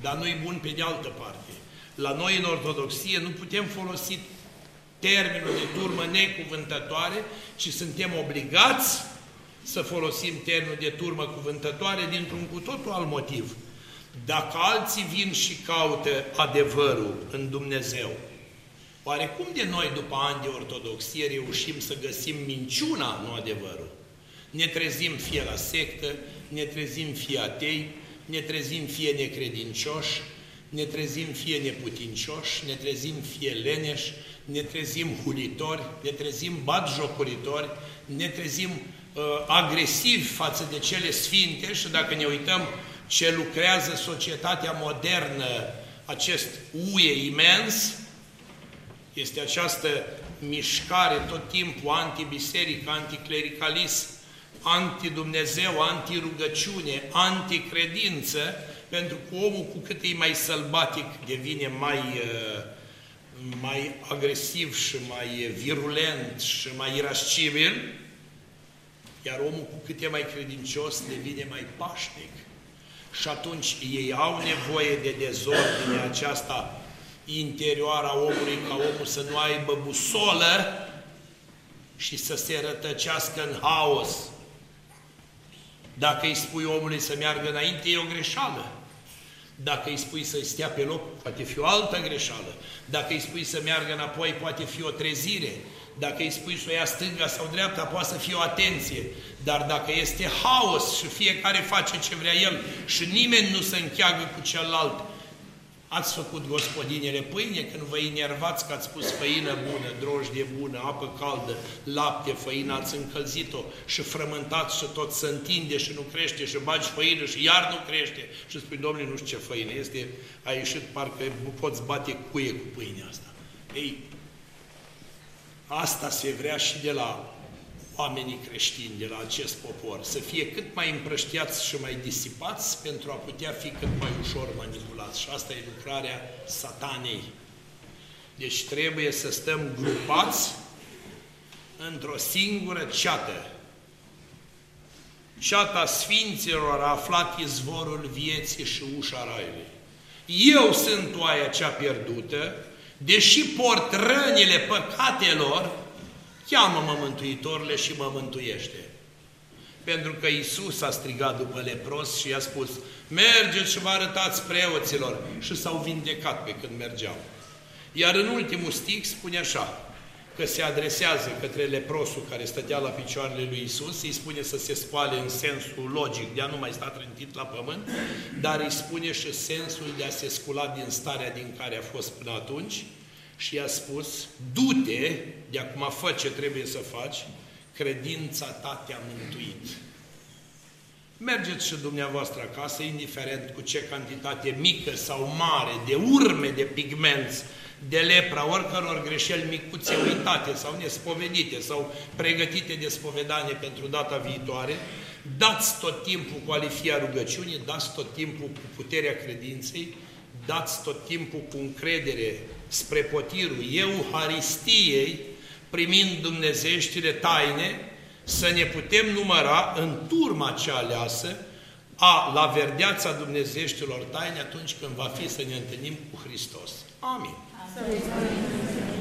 dar nu e bun pe de altă parte. La noi, în Ortodoxie, nu putem folosi termenul de turmă necuvântătoare, ci suntem obligați să folosim termenul de turmă cuvântătoare dintr-un cu totul alt motiv. Dacă alții vin și caută adevărul în Dumnezeu, oare cum de noi, după ani de ortodoxie, reușim să găsim minciuna, nu adevărul? Ne trezim fie la sectă, ne trezim fie atei, ne trezim fie necredincioși, ne trezim fie neputincioși, ne trezim fie leneși, ne trezim hulitori, ne trezim batjocuritori, ne trezim uh, agresivi față de cele sfinte și dacă ne uităm ce lucrează societatea modernă, acest uie imens, este această mișcare tot timpul antibiserică, anticlericalism, anti-Dumnezeu, anti-rugăciune, anti-credință, pentru că omul cu cât e mai sălbatic devine mai, uh, mai agresiv și mai virulent și mai irascibil, iar omul cu cât e mai credincios devine mai pașnic. Și atunci ei au nevoie de dezordine aceasta interioară a omului, ca omul să nu aibă busolă și să se rătăcească în haos. Dacă îi spui omului să meargă înainte, e o greșeală. Dacă îi spui să stea pe loc, poate fi o altă greșeală. Dacă îi spui să meargă înapoi, poate fi o trezire. Dacă îi spui să o ia stânga sau dreapta, poate să fie o atenție. Dar dacă este haos și fiecare face ce vrea el și nimeni nu se încheagă cu celălalt, Ați făcut gospodinele pâine când vă enervați că ați pus făină bună, drojdie bună, apă caldă, lapte, făină, ați încălzit-o și frământați și tot se întinde și nu crește și bagi făină și iar nu crește. Și spui, domnule, nu știu ce făină este, a ieșit parcă poți bate cuie cu pâinea asta. Ei, asta se vrea și de la oamenii creștini de la acest popor, să fie cât mai împrăștiați și mai disipați pentru a putea fi cât mai ușor manipulați. Și asta e lucrarea satanei. Deci trebuie să stăm grupați într-o singură ceată. Ceata Sfinților a aflat izvorul vieții și ușa raiului. Eu sunt oaia cea pierdută, deși port rănile păcatelor, cheamă-mă Mântuitorile și mă mântuiește. Pentru că Isus a strigat după lepros și i-a spus, mergeți și vă arătați preoților. Și s-au vindecat pe când mergeau. Iar în ultimul stic spune așa, că se adresează către leprosul care stătea la picioarele lui Isus, îi spune să se spale în sensul logic de a nu mai sta trântit la pământ, dar îi spune și sensul de a se scula din starea din care a fost până atunci, și i-a spus, du-te, de acum fă ce trebuie să faci, credința ta te-a mântuit. Mergeți și dumneavoastră acasă, indiferent cu ce cantitate mică sau mare, de urme de pigmenți, de lepra, oricăror greșeli micuțe uitate sau nespovedite sau pregătite de spovedanie pentru data viitoare, dați tot timpul cu alifia rugăciunii, dați tot timpul cu puterea credinței, dați tot timpul cu încredere spre potirul Euharistiei, primind dumnezeștile taine, să ne putem număra în turma cea aleasă a la verdeața dumnezeștilor taine atunci când va fi să ne întâlnim cu Hristos. Amin. Amin.